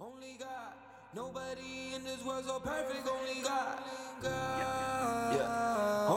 Only God. Nobody in this world so perfect. Only God. God. Yeah. Only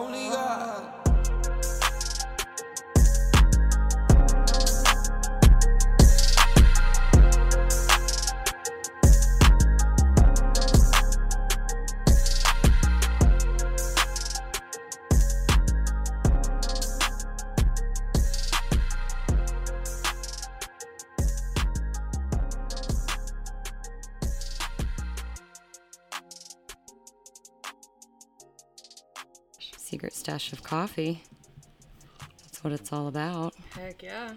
stash of coffee. That's what it's all about. Heck yeah.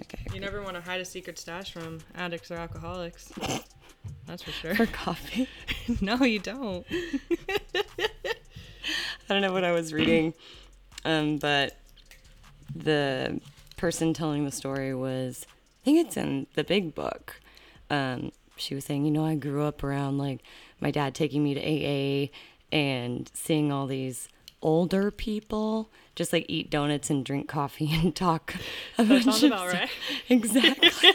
Okay. You never want to hide a secret stash from addicts or alcoholics. That's for sure. For coffee. no, you don't. I don't know what I was reading, um, but the person telling the story was, I think it's in the big book. Um, she was saying, you know, I grew up around like my dad taking me to AA and seeing all these older people just like eat donuts and drink coffee and talk. a That bunch of about right. Exactly.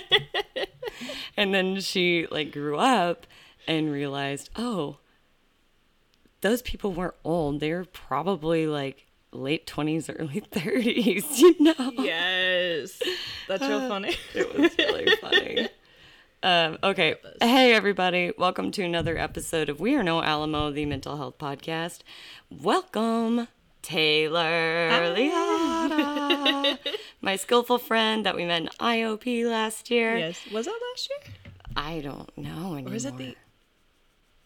and then she like grew up and realized, oh, those people weren't old. They were probably like late 20s, early 30s, you know? Yes. That's real uh, funny. It was really funny. Um, okay. Hey, everybody. Welcome to another episode of We Are No Alamo, the mental health podcast. Welcome, Taylor Liotta, my skillful friend that we met in IOP last year. yes. Was that last year? I don't know anymore. Or is it the.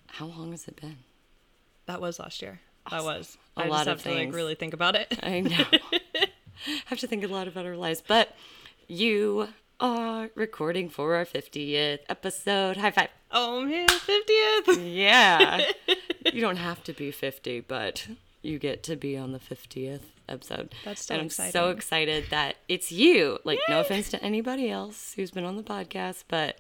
How long has it been? That was last year. That was. A I lot just of have to like really think about it. I know. have to think a lot about our lives. But you are recording for our 50th episode. High five. Oh man, 50th. Yeah. you don't have to be 50, but you get to be on the 50th episode. That's so And I'm so excited that it's you. Like, no offense to anybody else who's been on the podcast, but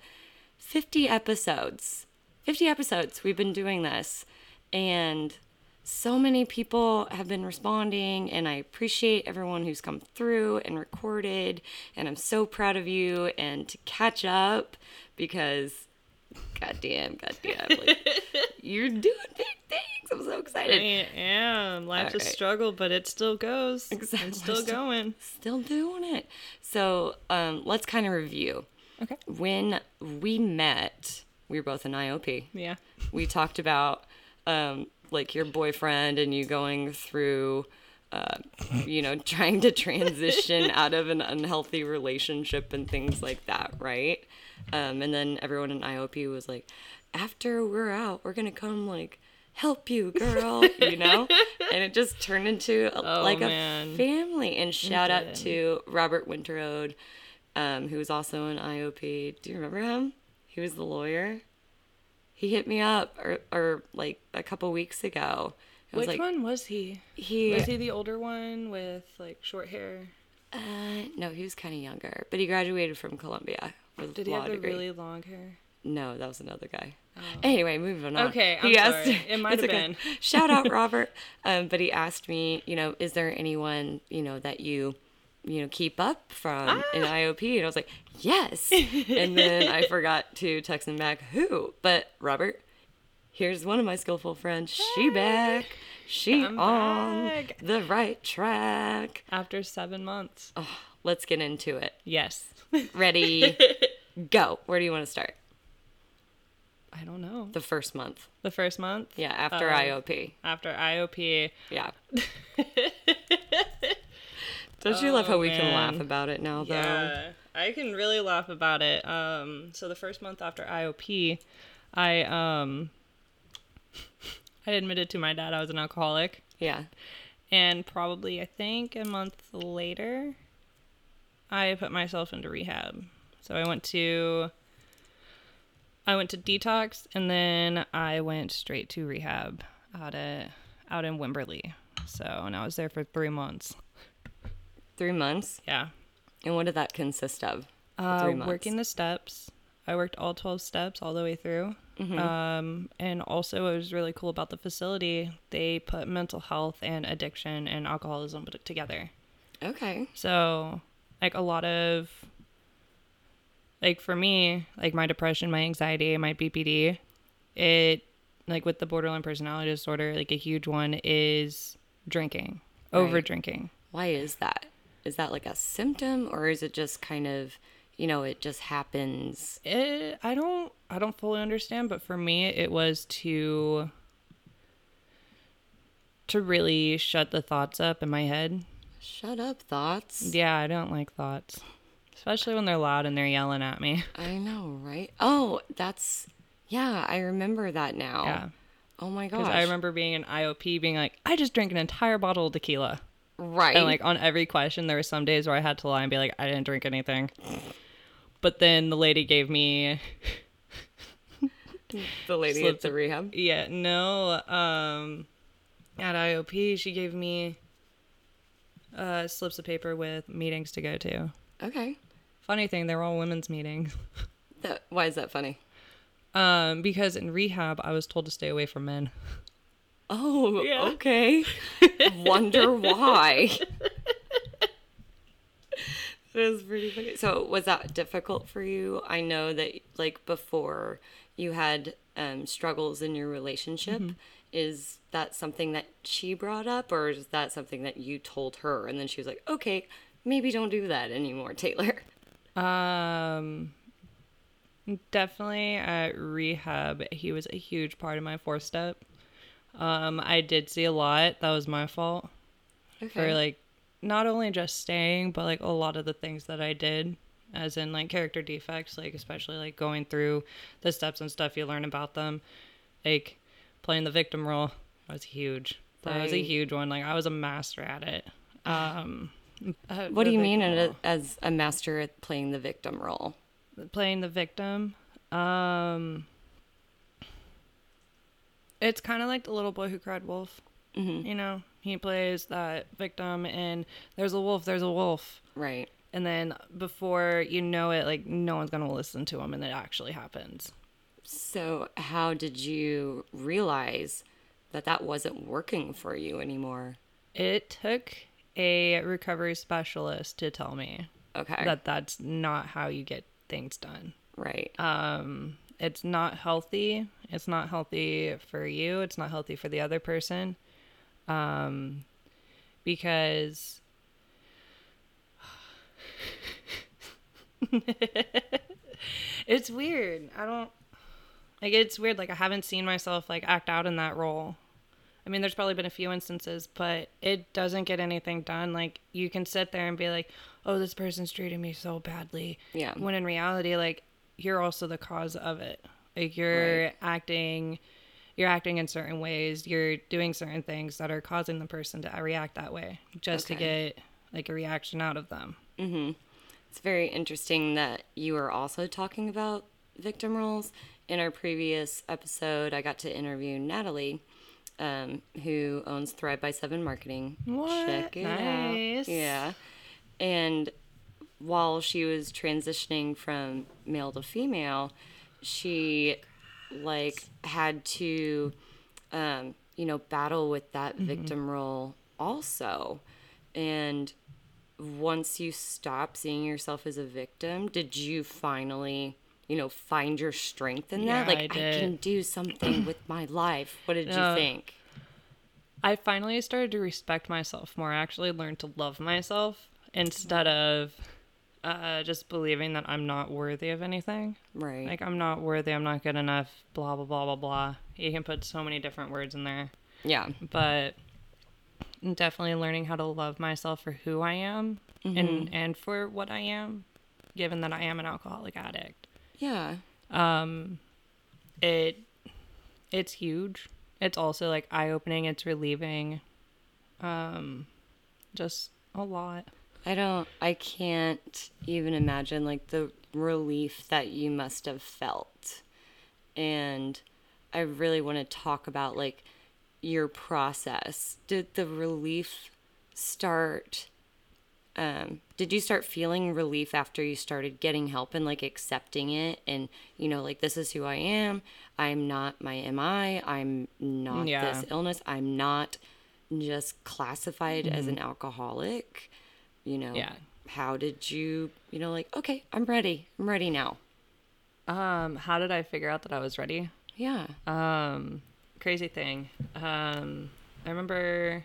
50 episodes. 50 episodes. We've been doing this. And so many people have been responding, and I appreciate everyone who's come through and recorded. And I'm so proud of you. And to catch up because, goddamn, goddamn, like, you're doing big things. I'm so excited. I am. Life's a struggle, but it still goes. Exactly. It's still going. Still doing it. So um, let's kind of review. Okay. When we met, we were both in IOP. Yeah. We talked about um, like your boyfriend and you going through, uh, you know, trying to transition out of an unhealthy relationship and things like that, right? Um, and then everyone in IOP was like, after we're out, we're gonna come like help you, girl, you know? And it just turned into a, Oh, like man. a family. And shout out to Robert Winterode, um, who was also in IOP. Do you remember him? He was the lawyer. He hit me up or, or like a couple weeks ago. I was Which like, one was he? He, Was he the older one with like short hair? uh, no, he was kind of younger, but he graduated from Columbia with Did a he law have the degree. really long hair? No, that was another guy. Anyway, moving on. Okay, I'm asked- sorry. It might have okay. been. Shout out Robert. Um, but he asked me, you know, is there anyone, you know, that you, you know, keep up from Ah. IOP? And I was like, yes. and then I forgot to text him back who. But Robert, here's one of my skillful friends. She back. She I'm on back. the right track. After seven months. Oh, let's get into it. Yes. Ready? go. Where do you want to start? I don't know. The first month. The first month? Yeah, after Uh, IOP. After IOP. Yeah. Don't you love how Oh, we can laugh about it now, though? Yeah. I can really laugh about it. Um, so the first month after IOP, I um I admitted to my dad I was an alcoholic. Yeah. And probably I think a month later I put myself into rehab. So I went to I went to detox and then I went straight to rehab out at out in Wimberley. So and I was there for three months. Three months. Yeah. And what did that consist of? Uh, working the steps. I worked all 12 steps all the way through. Mm-hmm. Um, and also, what was really cool about the facility, they put mental health and addiction and alcoholism together. Okay. So, like, a lot of like for me, like my depression, my anxiety, my BPD, it like with the borderline personality disorder, like a huge one is drinking, over drinking. Why is that? Is that like a symptom or is it just kind of, you know, it just happens? It, I don't I don't fully understand, but for me it was to to really shut the thoughts up in my head. Shut up, thoughts. Yeah, I don't like thoughts. Especially when they're loud and they're yelling at me. I know, right? Oh, that's yeah, I remember that now. Yeah. Oh my gosh. Because I remember being an IOP being like, I just drank an entire bottle of tequila. Right. And like on every question, there were some days where I had to lie and be like, I didn't drink anything. But then the lady gave me, the lady slipped at the rehab. yeah, no, um, at IOP, she gave me uh, slips of paper with meetings to go to. Okay. Funny thing, they were all women's meetings. That why is that funny? Um, because in rehab, I was told to stay away from men. Oh, Yeah. okay. Wonder why. That is pretty funny. So, was that difficult for you? I know that, like, before you had um, struggles in your relationship. Is that something that she brought up, or is that something that you told her? And then she was like, okay, maybe don't do that anymore, Taylor. Um, definitely at rehab, he was a huge part of my four step. Um, I did see a lot. That was my fault Okay. for like not only just staying, but like a lot of the things that I did, as in like character defects, like especially like going through the steps and stuff you learn about them, like playing the victim role was huge. That was a huge one. Like I was a master at it. Um, uh, What do you mean role. as a master at playing the victim role? playing the victim. Um, it's kind of like the little boy who cried wolf. Mm-hmm. You know, he plays that victim, and there's a wolf, there's a wolf, Right. and then before you know it, like no one's gonna listen to him, and it actually happens. So, how did you realize that that wasn't working for you anymore? It took a recovery specialist to tell me Okay. that that's not how you get things done. right. um it's not healthy. It's not healthy for you. It's not healthy for the other person. Um because it's weird. I don't like it's weird. Like i haven't seen myself like act out in that role. I mean there's probably been a few instances but it doesn't get anything done. Like you can sit there and be like oh this person's treating me so badly. Yeah. when in reality like you're also the cause of it like you're Right. acting you're acting in certain ways you're doing certain things that are causing the person to react that way just to get like a reaction out of them Mm-hmm. It's very interesting that you are also talking about victim roles. In our previous episode, I got to interview Natalie, um, who owns Thrive by Seven Marketing. What? Check it Nice. out. Yeah. And while she was transitioning from male to female, she like had to um, you know, battle with that victim role also. And once you stop seeing yourself as a victim, did you finally, you know, find your strength in that? Yeah, like, I I, can do something with my life. What did you think? I finally started to respect myself more. I actually learned to love myself instead of uh, just believing that I'm not worthy of anything. Right. Like, I'm not worthy, I'm not good enough, blah, blah, blah, blah, blah. You can put so many different words in there. yeah. But definitely learning how to love myself for who I am and, and for what I am, given that I am an alcoholic addict. Yeah. Um, it it's huge it's also like eye-opening it's relieving um just a lot I don't, I can't even imagine like the relief that you must have felt. And I really want to talk about like your process. Did the relief start? Um, did you start feeling relief after you started getting help and like accepting it and you know like this is who I am. I'm not my MI. I'm not Yeah. this illness. I'm not just classified as an alcoholic. You know. yeah how did you, you know, like, okay, I'm ready. I'm ready now. Um, how did I figure out that I was ready? Yeah. Um, crazy thing. Um, I remember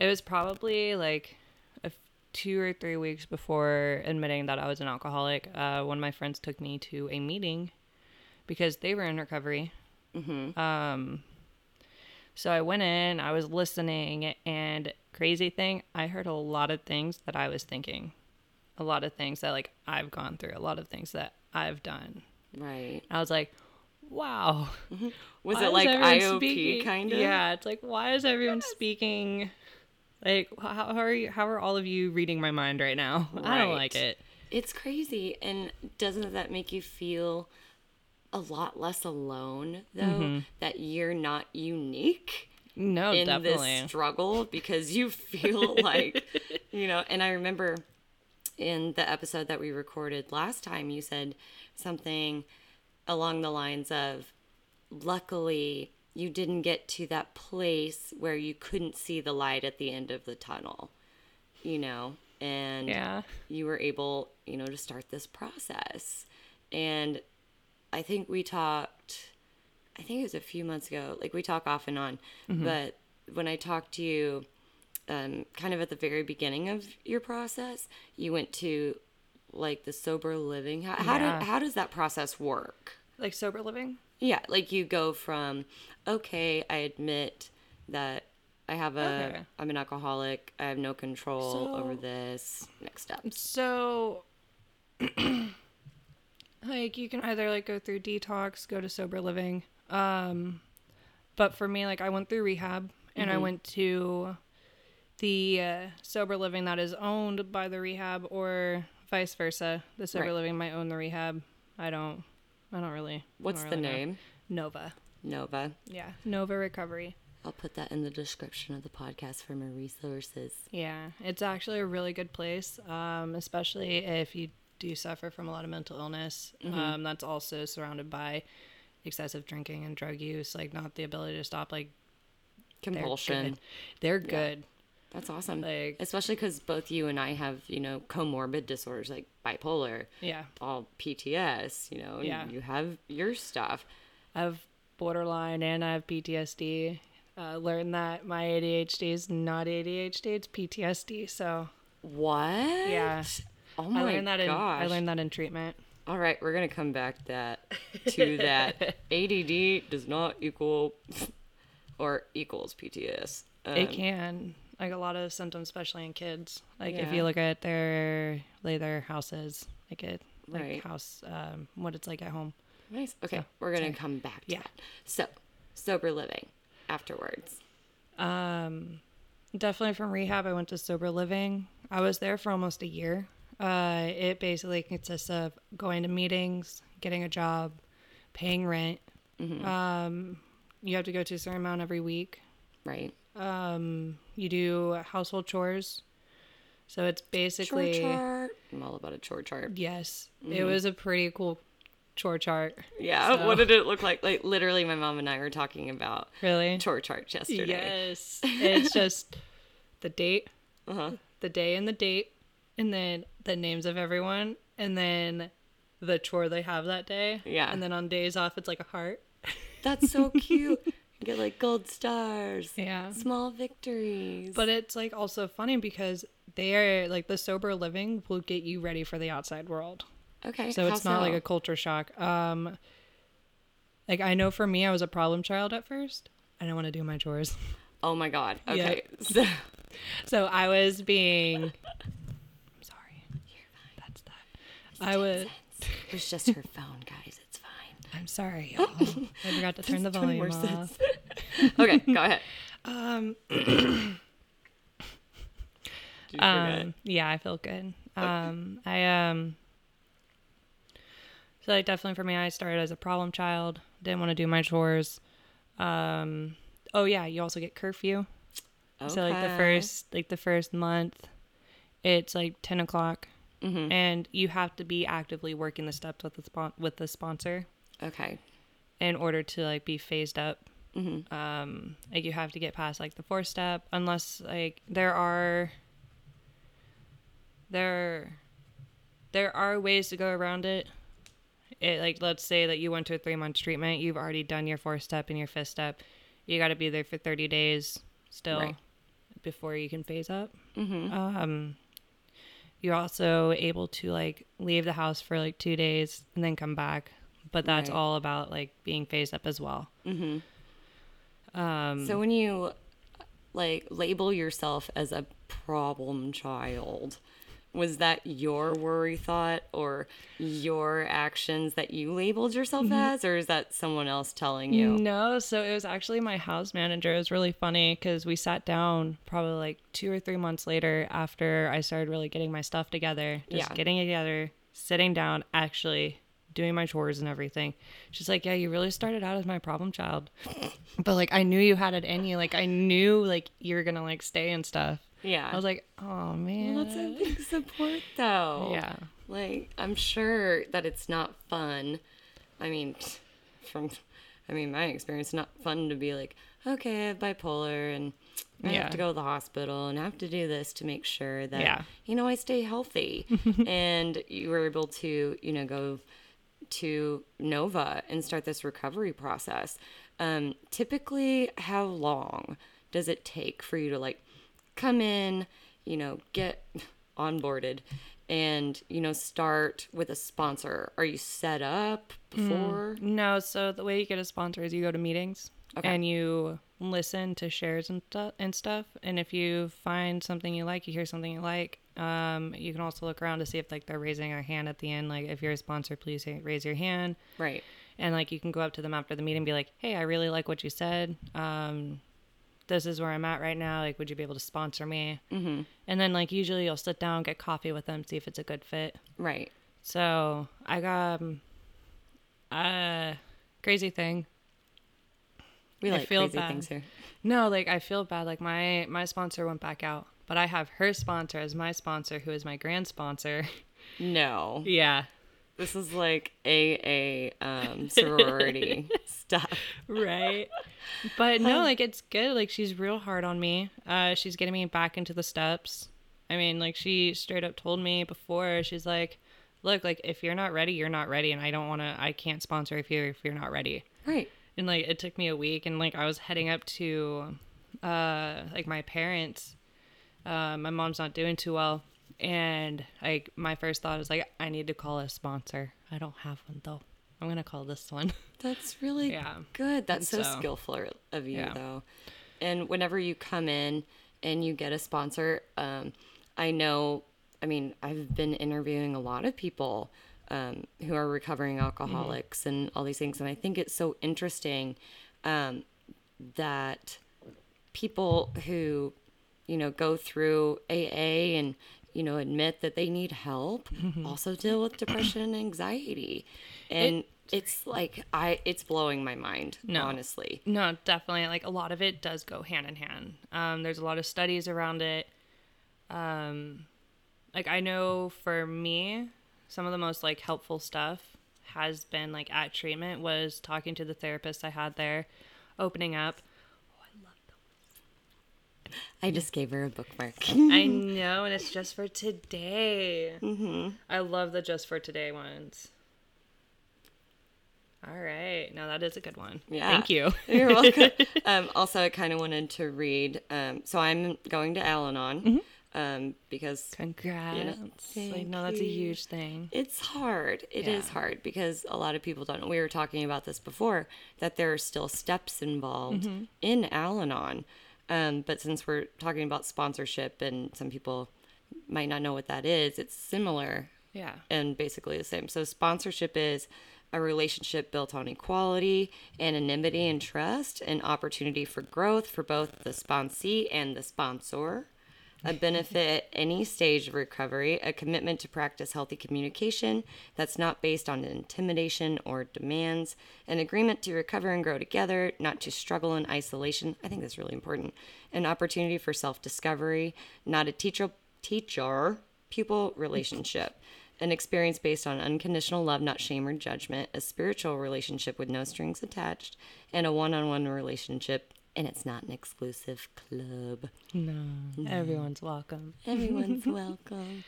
it was probably like a f- two or three weeks before admitting that I was an alcoholic. Uh, one of my friends took me to a meeting because they were in recovery. Mm-hmm. Um, so I went in, I was listening, and crazy thing, I heard a lot of things that I was thinking, a lot of things that like I've gone through, a lot of things that I've done. Right. I was like, wow. Mm-hmm. Was Why it like IOP speaking- kind of? Yeah, it's like why is everyone speaking? Like how, how are you? How are all of you reading my mind right now? I don't like it. It's crazy. And doesn't that make you feel a lot less alone, though? Mm-hmm. That you're not unique No, in definitely. this struggle because you feel like, you know, and I remember in the episode that we recorded last time, you said something along the lines of, luckily, you didn't get to that place where you couldn't see the light at the end of the tunnel, you know, and yeah. you were able, you know, to start this process. And I think we talked, I think it was a few months ago, like we talk off and on, but when I talked to you, um, kind of at the very beginning of your process, you went to like the sober living. How, how, Yeah. do, how does that process work? Like sober living. Yeah, like you go from, okay, I admit that I have a, Okay. I'm an alcoholic. I have no control So- over this. Next step. So, like, you can either like go through detox, go to sober living. Um, but for me, like, I went through rehab and I went to the uh, sober living that is owned by the rehab, or vice versa. The sober Right. living might own the rehab. I don't. I don't really. What's don't the really know. name? Nova. Nova. Yeah, Nova Recovery. I'll put that in the description of the podcast for my resources. Yeah, it's actually a really good place, um, especially if you do you suffer from a lot of mental illness. Um, that's also surrounded by excessive drinking and drug use, like not the ability to stop. Like they're Compulsion. good. They're good. That's awesome. Like- Especially because both you and I have, you know, comorbid disorders like bipolar, Yeah, all PTS, you know, Yeah. you have your stuff. I have borderline and I have PTSD. Uh, learned that my ADHD is not ADHD; it's PTSD. So What? yeah, Oh my I learned that in gosh. I learned that in treatment. All right, we're gonna come back that to that. ADD does not equal or equals PTS. Um, it can like a lot of symptoms especially in kids like if you look at their like their houses like it like Right. house um what it's like at home Nice. Okay, So, we're gonna sorry. come back to Yeah. that. So, sober living afterwards. um definitely from rehab i went to sober living i was there for almost a year uh it basically consists of going to meetings getting a job paying rent um you have to go to a certain amount every week Right. um you do household chores so it's basically Chore chart. I'm all about a chore chart. Yes, it was a pretty cool chore chart. Yeah. So- What did it look like? Like literally, my mom and I were talking about Really? chore chart yesterday. Yes. It's just the date, Uh huh. the day and the date, and then the names of everyone, and then the chore they have that day. Yeah. And then on days off, it's like a heart. That's so cute. You get like gold stars. Yeah. Small victories. But it's like also funny because they are like the sober living will get you ready for the outside world. okay. So it's not like a culture shock. Um like I know for me I was a problem child at first. I do not want to do my chores. Oh my god. Yeah. Okay. So, So I was being I'm sorry. That's that. I was it was just her phone, guys. It's fine. I'm sorry, y'all. I forgot to turn the volume more off. Okay, go ahead. Um Did you forget? Um, yeah, I feel good. Um, I um, so like definitely for me, I started as a problem child. Didn't want to do my chores. Um, oh yeah, you also get curfew. Okay. So like the first like the first month, it's like ten o'clock, Mhm. and you have to be actively working the steps with the spon- with the sponsor Okay. in order to like be phased up. Mhm. Um, like you have to get past like the fourth step, unless like there are there there are ways to go around it. It like let's say that you went to a three month treatment, you've already done your fourth step and your fifth step. You got to be there for thirty days still Right. before you can phase up. Mm-hmm. Um, you're also able to like leave the house for like two days and then come back, but that's Right. all about like being phased up as well. Mm-hmm. Um, So when you like label yourself as a problem child, was that your worry thought or your actions that you labeled yourself mm-hmm. as, or is that someone else telling you? No, so it was actually my house manager. It was really funny because we sat down probably like two or three months later after I started really getting my stuff together, just Yeah. getting it together, sitting down, actually doing my chores and everything. She's like, "Yeah, you really started out as my problem child, but like I knew you had it in you. Like I knew like you were gonna like stay and stuff." Yeah. I was like, "Oh man." Well, that's a big support, though. Yeah. Like, I'm sure that it's not fun. I mean, from, I mean, my experience, not fun to be like, okay, I have bipolar and I Yeah. have to go to the hospital and I have to do this to make sure that, Yeah. you know, I stay healthy. and you were able to, you know, go to Nova and start this recovery process. Um, typically, how long does it take for you to like come in, you know, get onboarded and, you know, start with a sponsor? Are you set up before? No, so the way you get a sponsor is you go to meetings Okay. and you listen to shares and, stu- and stuff. And if you find something you like, you hear something you like, um, you can also look around to see if like they're raising their hand at the end. Like if you're a sponsor, please raise your hand. Right. And like you can go up to them after the meeting and be like, "Hey, I really like what you said. Um, this is where I'm at right now. Like, would you be able to sponsor me?" Mm-hmm. And then like usually you'll sit down, get coffee with them, see if it's a good fit. Right. So I got um, uh crazy thing. We I like feel crazy bad. things here. No, like I feel bad. Like my my sponsor went back out, but I have her sponsor as my sponsor, who is my grand sponsor. No. Yeah. This is like AA um, sorority stuff. Right. But no, like it's good. Like she's real hard on me. Uh, she's getting me back into the steps. I mean, like she straight up told me before. She's like, "Look, like if you're not ready, you're not ready, and I don't want to. I can't sponsor if you're if you're not ready." Right. and like it took me a week and like i was heading up to uh like my parents uh my mom's not doing too well and like my first thought was like i need to call a sponsor i don't have one though i'm gonna call this one That's really Yeah. good. That's so, So- skillful of you, Yeah. though. And whenever you come in and you get a sponsor, um, I know, I mean, I've been interviewing a lot of people um, who are recovering alcoholics and all these things. And I think it's so interesting um, that people who, you know, go through AA and, you know, admit that they need help also deal with depression and anxiety. And it's like, I, it's blowing my mind, No. honestly. no definitely like a lot of it does go hand in hand um there's a lot of studies around it um like i know for me some of the most like helpful stuff has been like at treatment was talking to the therapist i had there opening up I just gave her a bookmark. I know, and it's just for today. Mm-hmm. I love the just for today ones. All right, now that is a good one. Yeah. Thank you. You're welcome. um, also, I kind of wanted to read. Um, so I'm going to Al Anon um, because Congrats. Thank know that's a huge thing. it's hard. It is Yeah. hard because a lot of people don't know. We were talking about this before that there are still steps involved in Al Anon. Um, but since we're talking about sponsorship and some people might not know what that is, it's similar Yeah. and basically the same. So sponsorship is a relationship built on equality, anonymity, and trust, an opportunity for growth for both the sponsee and the sponsor. A benefit any stage of recovery, a commitment to practice healthy communication that's not based on intimidation or demands, an agreement to recover and grow together, not to struggle in isolation. I think that's really important. An opportunity for self discovery, not a teacher teacher pupil relationship an experience based on unconditional love, not shame or judgment, a spiritual relationship with no strings attached, and a one on one relationship. And it's not an exclusive club. No, everyone's welcome. Everyone's welcome.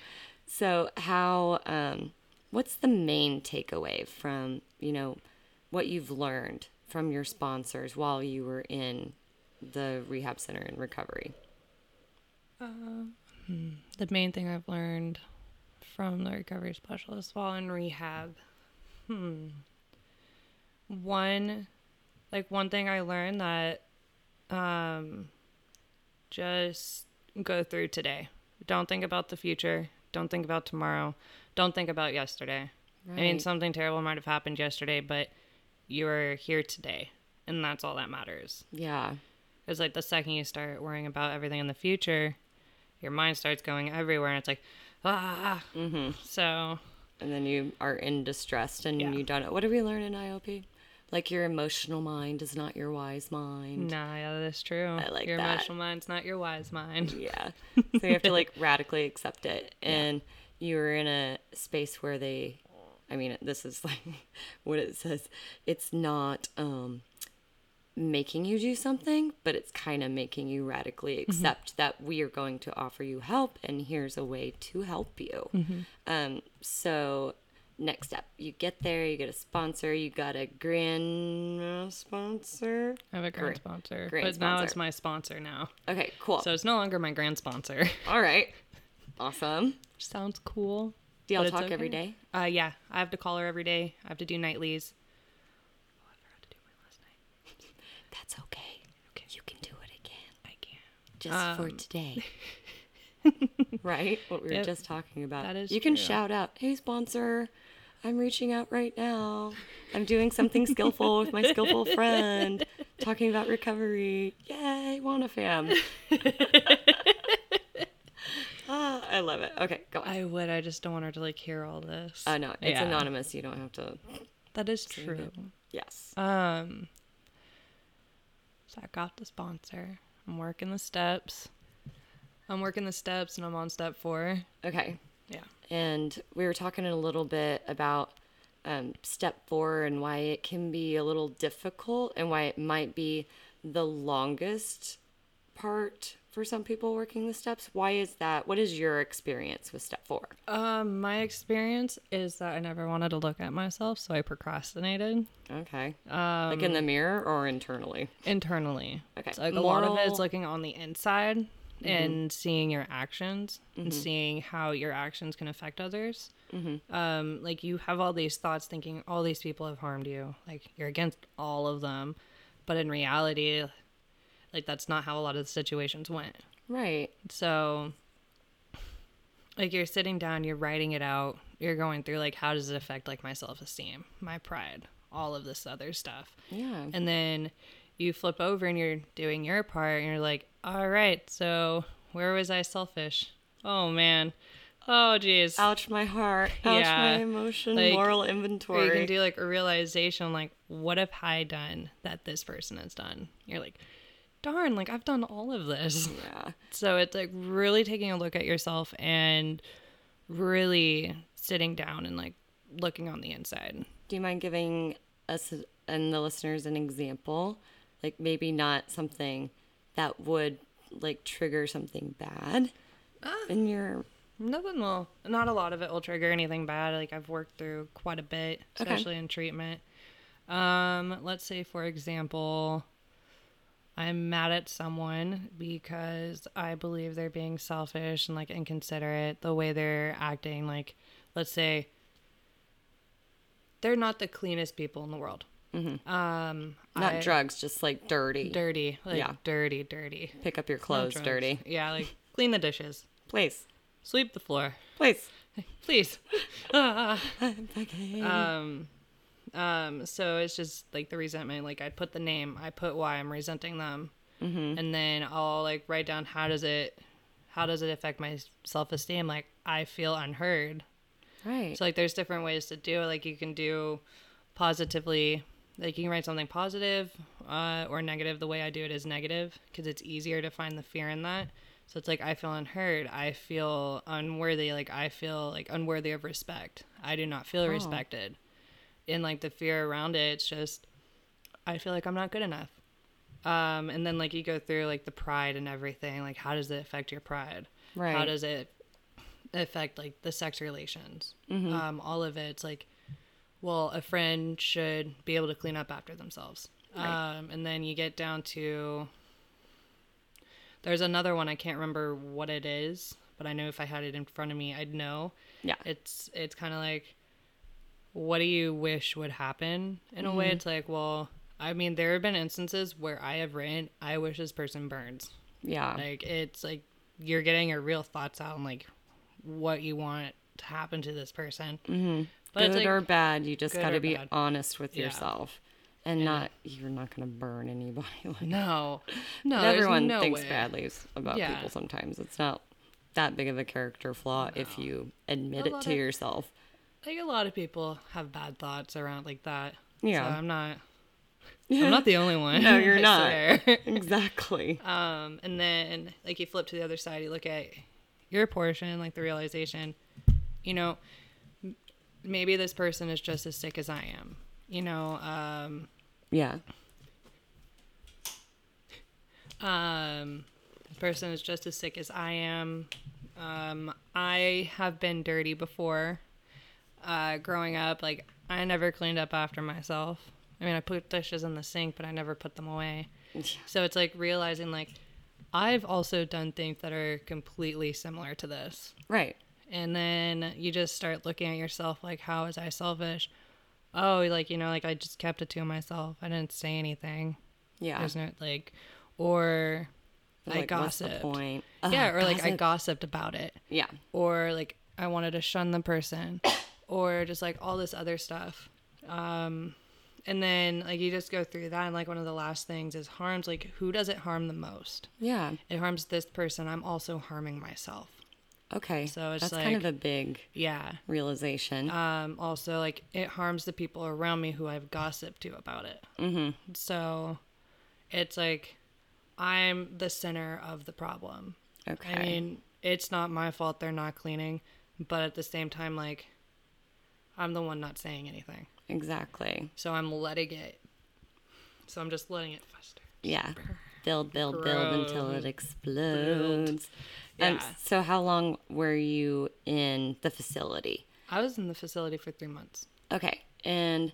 So how um what's the main takeaway from, you know, what you've learned from your sponsors while you were in the rehab center in recovery? the main thing I've learned from the recovery specialist while in rehab. Hmm. One, like one thing I learned that, um, just go through today. Don't think about the future. Don't think about tomorrow. Don't think about yesterday. I mean, something terrible might have happened yesterday, but you're here today, and that's all that matters. Yeah. Because like the second you start worrying about everything in the future, your mind starts going everywhere, and it's like, ah. Mm-hmm. So And then you are in distress and Yeah. you don't know. What do we learn in IOP? Like your emotional mind is not your wise mind. nah, yeah, that's true. I like your that. emotional mind's not your wise mind. Yeah. So you have to like radically accept it. And you're in a space where they I mean this is like what it says. It's not um making you do something, but it's kind of making you radically accept that we are going to offer you help and here's a way to help you. Um so next step, you get there, you get a sponsor, you got a grand uh, sponsor. I have a grand Great. sponsor, Great but now it's my sponsor now. Okay, cool. So it's no longer my grand sponsor. All right. Awesome. Sounds cool. Do y'all talk every okay. day? Uh, yeah, I have to call her every day. I have to do nightlies. Oh, I forgot to do my last night. That's okay. Okay. You can do it again. I can. Just for today. right? What we were Yep. just talking about. That is you can shout out, hey, sponsor, I'm reaching out right now. I'm doing something skillful with my skillful friend, talking about recovery. Yay, wanna fam. ah, I love it. Okay, go on. I would. I just don't want her to like hear all this. Uh, no, it's Yeah. anonymous. You don't have to. That is true. Yes. Um. So I got the sponsor. I'm working the steps. I'm working the steps, and I'm on step four. Okay. Yeah. and we were talking a little bit about um, step four and why it can be a little difficult and why it might be the longest part for some people working the steps. Why is that? What is your experience with step four? Um, my experience is that I never wanted to look at myself, so I procrastinated Okay. like in the mirror or internally? internally. Okay. So, like a lot of it is looking on the inside Mm-hmm. and seeing your actions and mm-hmm. seeing how your actions can affect others. Mm-hmm. Um, like you have all these thoughts thinking all these people have harmed you. Like you're against all of them, but in reality, like that's not how a lot of the situations went. Right. So, like, you're sitting down, you're writing it out, you're going through, like, how does it affect, like, my self esteem, my pride, all of this other stuff. Yeah. And then you flip over and you're doing your part, and you're like, all right, so where was I selfish? Oh, man. Oh, geez. Ouch, my heart. Ouch, Yeah. my emotion. Like, moral inventory. you can do, like, a realization, like, what have I done that this person has done? You're like, darn, like, I've done all of this. yeah. So it's like really taking a look at yourself and really sitting down and like looking on the inside. Do you mind giving us and the listeners an example? Like maybe not something that would like trigger something bad in your Nothing will, not a lot of it will trigger anything bad. Like I've worked through quite a bit, Okay. especially in treatment. Um, let's say for example, I'm mad at someone because I believe they're being selfish and like inconsiderate the way they're acting. Like, let's say they're not the cleanest people in the world. Um, not I- drugs, just like dirty. dirty, like Yeah. dirty, dirty. Pick up your clothes dirty. Yeah, like clean the dishes, Please. sweep the floor, Please. please. Ah. Okay. um, um. So it's just like the resentment. Like I put the name, I put why I'm resenting them, Mm-hmm. and then I'll like write down how does it, how does it affect my self esteem? Like I feel unheard. right. So like there's different ways to do it. Like you can do positively. Like you can write something positive uh, or negative. The way I do it is negative because it's easier to find the fear in that. So it's like I feel unheard. I feel unworthy. Like I feel like unworthy of respect. I do not feel respected. And like the fear around it, it's just I feel like I'm not good enough. Um, and then like you go through like the pride and everything. Like how does it affect your pride? Right. How does it affect like the sex relations. Mm-hmm. Um, all of it's like, well, a friend should be able to clean up after themselves. Right. Um, and then you get down to there's another one I can't remember what it is, but I know if I had it in front of me, I'd know. Yeah. It's it's kind of like what do you wish would happen? In a Mm-hmm. way it's like, well, I mean there have been instances where I have written I wish this person burns. Yeah. Like it's like you're getting your real thoughts out and like what you want to happen to this person. Mm-hmm. But good like, or bad, you just got to be bad. honest with Yeah. yourself. And not, you're not going to burn anybody. Like, no, no, everyone no thinks way. badly about Yeah. people sometimes. It's not that big of a character flaw if you admit A it to of- yourself. Like a lot of people have bad thoughts around like that. Yeah. so I'm not. I'm not the only one. No, you're not. exactly. Um, and then like you flip to the other side, you look at your portion, like the realization, you know, maybe this person is just as sick as I am. You know, um, Yeah. um, this person is just as sick as I am. Um, I have been dirty before. Uh, growing up, like I never cleaned up after myself. I mean, I put dishes in the sink, but I never put them away. So it's like realizing like I've also done things that are completely similar to this. Right. And then you just start looking at yourself like how was I selfish? Oh, like you know, like I just kept it to myself. I didn't say anything. Yeah. There's no like or I Like, the gossiped. point? yeah, Ugh, or like I gossiped about it. Yeah. Or like I wanted to shun the person. or just like all this other stuff. Um and then like you just go through that and like one of the last things is harms like who does it harm the most? Yeah. It harms this person. I'm also harming myself. Okay. So it's That's kind of a big Yeah. realization. Um, also, like it harms the people around me who I've gossiped to about it. Mm-hmm. So it's like I'm the center of the problem. okay. I mean, it's not my fault they're not cleaning, but at the same time, like I'm the one not saying anything. exactly. So I'm letting it. So I'm just letting it fester. Yeah. Build, build, build until it explodes. Um, Yeah. so, how long were you in the facility? I was in the facility for three months. Okay. And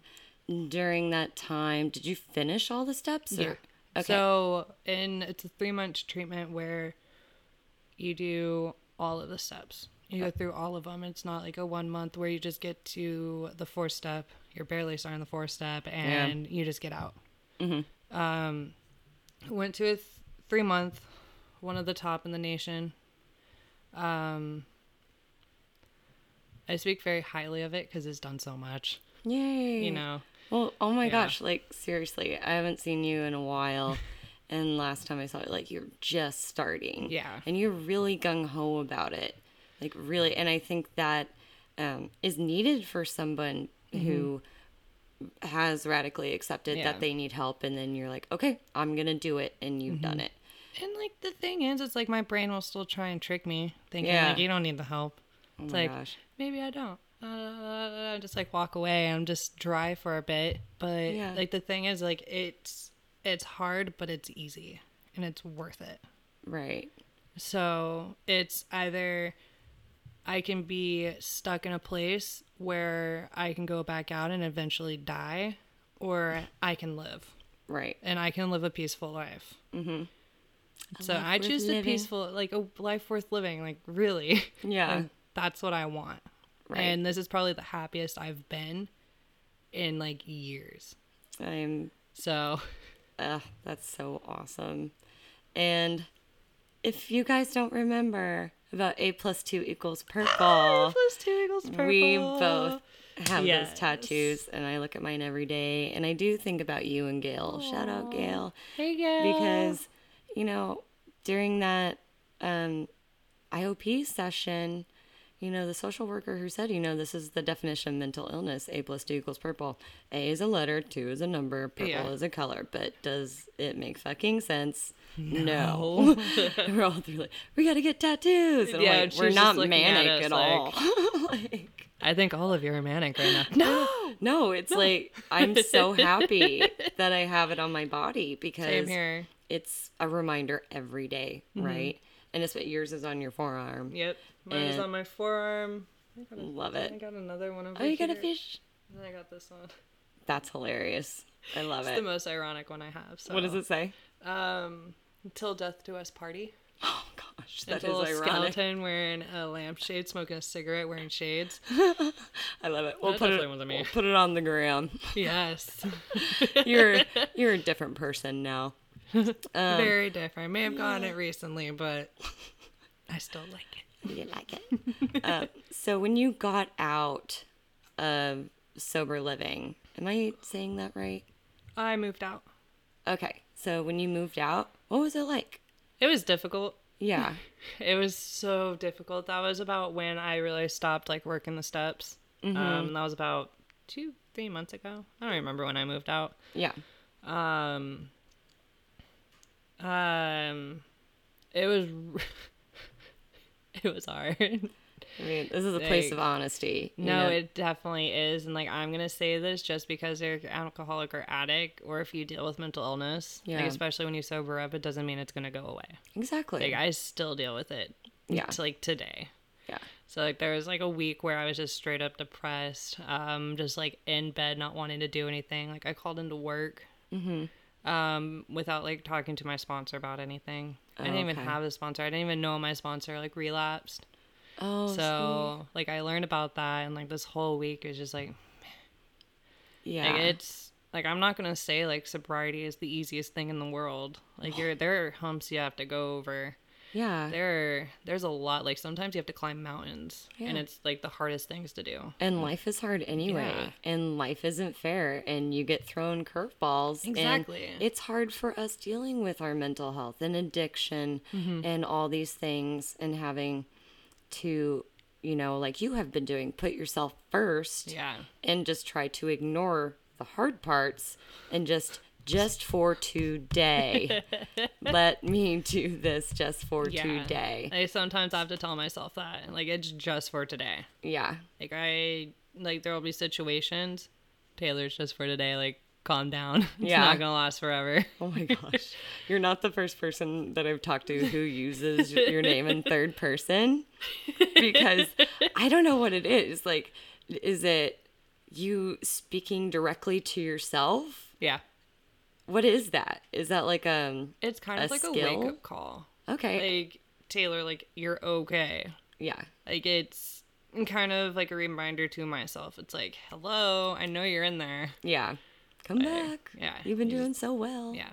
during that time, did you finish all the steps? Or? Okay. So, in it's a three month treatment where you do all of the steps. You go through all of them. It's not like a one month where you just get to the fourth step. You're barely starting the fourth step, and you just get out. Mm-hmm. Um, went to a th- three month, one of the top in the nation. Um, I speak very highly of it because it's done so much. Yay. You know. Well, oh my Yeah. gosh, like seriously, I haven't seen you in a while. and last time I saw you, like you're just starting. Yeah. And you're really gung ho about it. Like really and I think that um, is needed for someone who has radically accepted Mm-hmm. Yeah. that they need help and then you're like, Okay, I'm gonna do it and you've done Mm-hmm. it. And like the thing is, it's like my brain will still try and trick me, thinking Yeah. like you don't need the help. Oh It's my like gosh. maybe I don't. Uh, just like walk away. I'm just dry for a bit. But Yeah. like the thing is, like it's it's hard, but it's easy and it's worth it. Right. So it's either I can be stuck in a place where I can go back out and eventually die, or I can live Right. and I can live a peaceful life. Mm-hmm. So I choose the living. peaceful, like a life worth living. Like really, Yeah. Like, that's what I want. Right. And this is probably the happiest I've been in like years. I'm So Ugh, that's so awesome. And if you guys don't remember about A plus two equals purple, plus two equals purple. we both have Yes. those tattoos, and I look at mine every day, and I do think about you and Gail. Shout out Gail, Hey, Gail. because you know during that um, IOP session. You know, the social worker who said, you know, this is the definition of mental illness. A plus two equals purple. A is a letter, two is a number, purple Yeah. is a color. But does it make fucking sense? No. we're all through like, we gotta get tattoos. And Yeah, like, we're not looking at manic us at all. like- like, I think all of you are manic right now. No, no, it's like I'm so happy that I have it on my body because same here. It's a reminder every day, right? And it's what yours is on your forearm. Yep. Mine is on my forearm. I a, Love I got another one over Oh, you got a fish? And then I got this one. That's hilarious. I love It's it. the most ironic one I have. So. What does it say? Um, until death do us party. Oh gosh, It's that a little ironic. skeleton wearing a lampshade, smoking a cigarette, wearing shades. I love it. We'll That put it. definitely wasn't me. We'll put it on the ground. Yes, You're you're a different person now. Um, very different. I may have gotten it recently, but I still like it. You like it. uh, so when you got out of sober living, am I saying that right? I moved out. Okay. So when you moved out, what was it like? It was difficult. Yeah. It was so difficult. That was about when I really stopped like working the steps. Um, that was about two, three months ago. I don't remember when I moved out. Yeah. Um, um, it was, it was hard. I mean, this is a place of honesty. No, know? it definitely is. And like, I'm going to say this just because you're an alcoholic or addict, or if you deal with mental illness, like, Yeah. especially when you sober up, it doesn't mean it's going to go away. exactly. Like, I still deal with it. Yeah. To like today. yeah. So like there was like a week where I was just straight up depressed, um, just like in bed, not wanting to do anything. Like I called into work, Mm-hmm. Um, without like talking to my sponsor about anything. I didn't even okay. have a sponsor. I didn't even know my sponsor like relapsed. Oh, so like I learned about that, and like this whole week is just like, yeah. like it's like I'm not gonna say like sobriety is the easiest thing in the world. Like you're there are humps you have to go over. Yeah. There there's a lot. Like sometimes you have to climb mountains, and it's like the hardest things to do. And life is hard anyway. Yeah. And life isn't fair. And you get thrown curveballs. Exactly. And it's hard for us dealing with our mental health and addiction Mm-hmm. and all these things and having to, you know, like you have been doing, put yourself first Yeah. and just try to ignore the hard parts and just just for today let me do this just for Yeah. today I sometimes have to tell myself that. Like it's just for today. yeah Like I like there will be situations. Taylor's just for today. Like calm down. It's Yeah. not gonna last forever. Oh my gosh. You're not the first person that I've talked to who uses your name in third person because I don't know what it is. Like, is it you speaking directly to yourself? Yeah. What is that? Is that like um It's kind A of like a wake up call. okay. Like Taylor, like you're okay. Yeah. Like it's kind of like a reminder to myself. It's like, hello, I know you're in there. Yeah. Come back. yeah, You've been you doing so well. Yeah.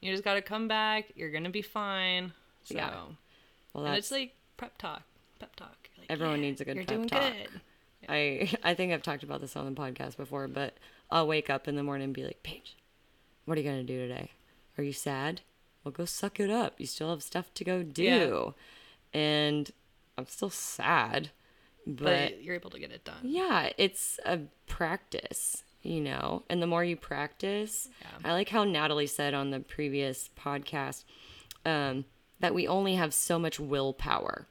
You just gotta come back. You're gonna be fine. So Yeah. Well, and that's it's like prep talk. Pep talk. Like, Everyone needs a good you're pep doing talk. good. I I think I've talked about this on the podcast before, but I'll wake up in the morning and be like, Paige, what are you gonna do today? Are you sad? Well, go suck it up. You still have stuff to go do, and I'm still sad, But, but you're able to get it done. yeah, it's a practice, you know. And the more you practice, Yeah. I like how Natalie said on the previous podcast um, that we only have so much willpower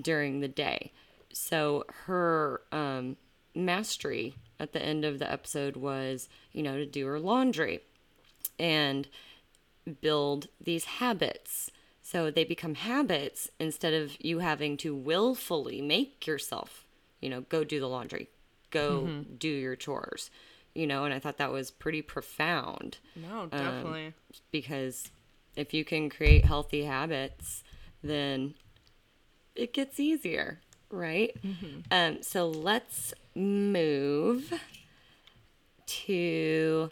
during the day. So her um, mastery at the end of the episode was, you know, to do her laundry and build these habits. So they become habits instead of you having to willfully make yourself, you know, go do the laundry, go mm-hmm. do your chores, you know, and I thought that was pretty profound No, um, definitely. because if you can create healthy habits, then it gets easier, right? Mm-hmm. Um, so let's move to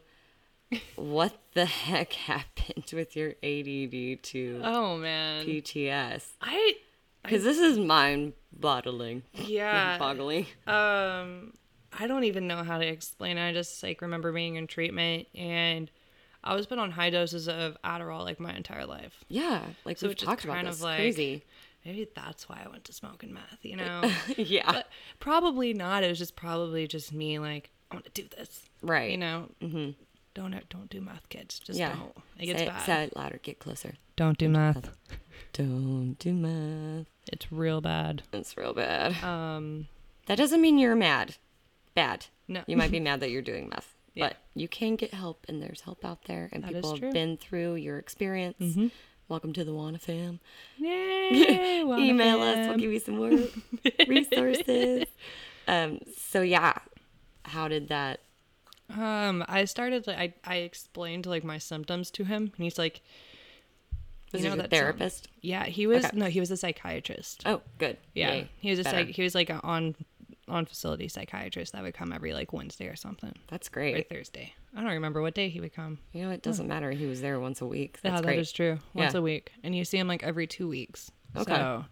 what the heck happened with your ADD to oh man. PTS? I Because this is mind boggling. yeah. Boggling. Um I don't even know how to explain it. I just like remember being in treatment and I was been on high doses of Adderall like my entire life. Yeah, like So we've talked about kind this. of like Crazy. Maybe that's why I went to smoking meth, you know? yeah. but probably not. It was just probably just me like I want to do this. right. You know? Mm-hmm. Don't don't do meth, kids. Just yeah. don't. It gets say, bad. say it louder. Get closer. Don't do meth. Don't do math. It's real bad. It's real bad. Um, That doesn't mean you're mad. Bad. no. You might be mad that you're doing meth. Yeah. But you can get help and there's help out there and That people have been through your experience. Mhm. Welcome to the Wanna fam. Yay! Wanna Email us. We'll give you some more resources. Um, so yeah, how did that? Um, I started like I I explained like my symptoms to him, and he's like, Was know a therapist? "Yeah, he was Okay. no, he was a psychiatrist. Oh, good. yeah, Yay. he was a psych. He was like on on facility psychiatrist that would come every like Wednesday or something That's or great. Thursday. I don't remember what day he would come. You know, it doesn't matter. He was there once a week. That's yeah, great. that is true. Once Yeah. a week, and you see him like every two weeks. Okay. So,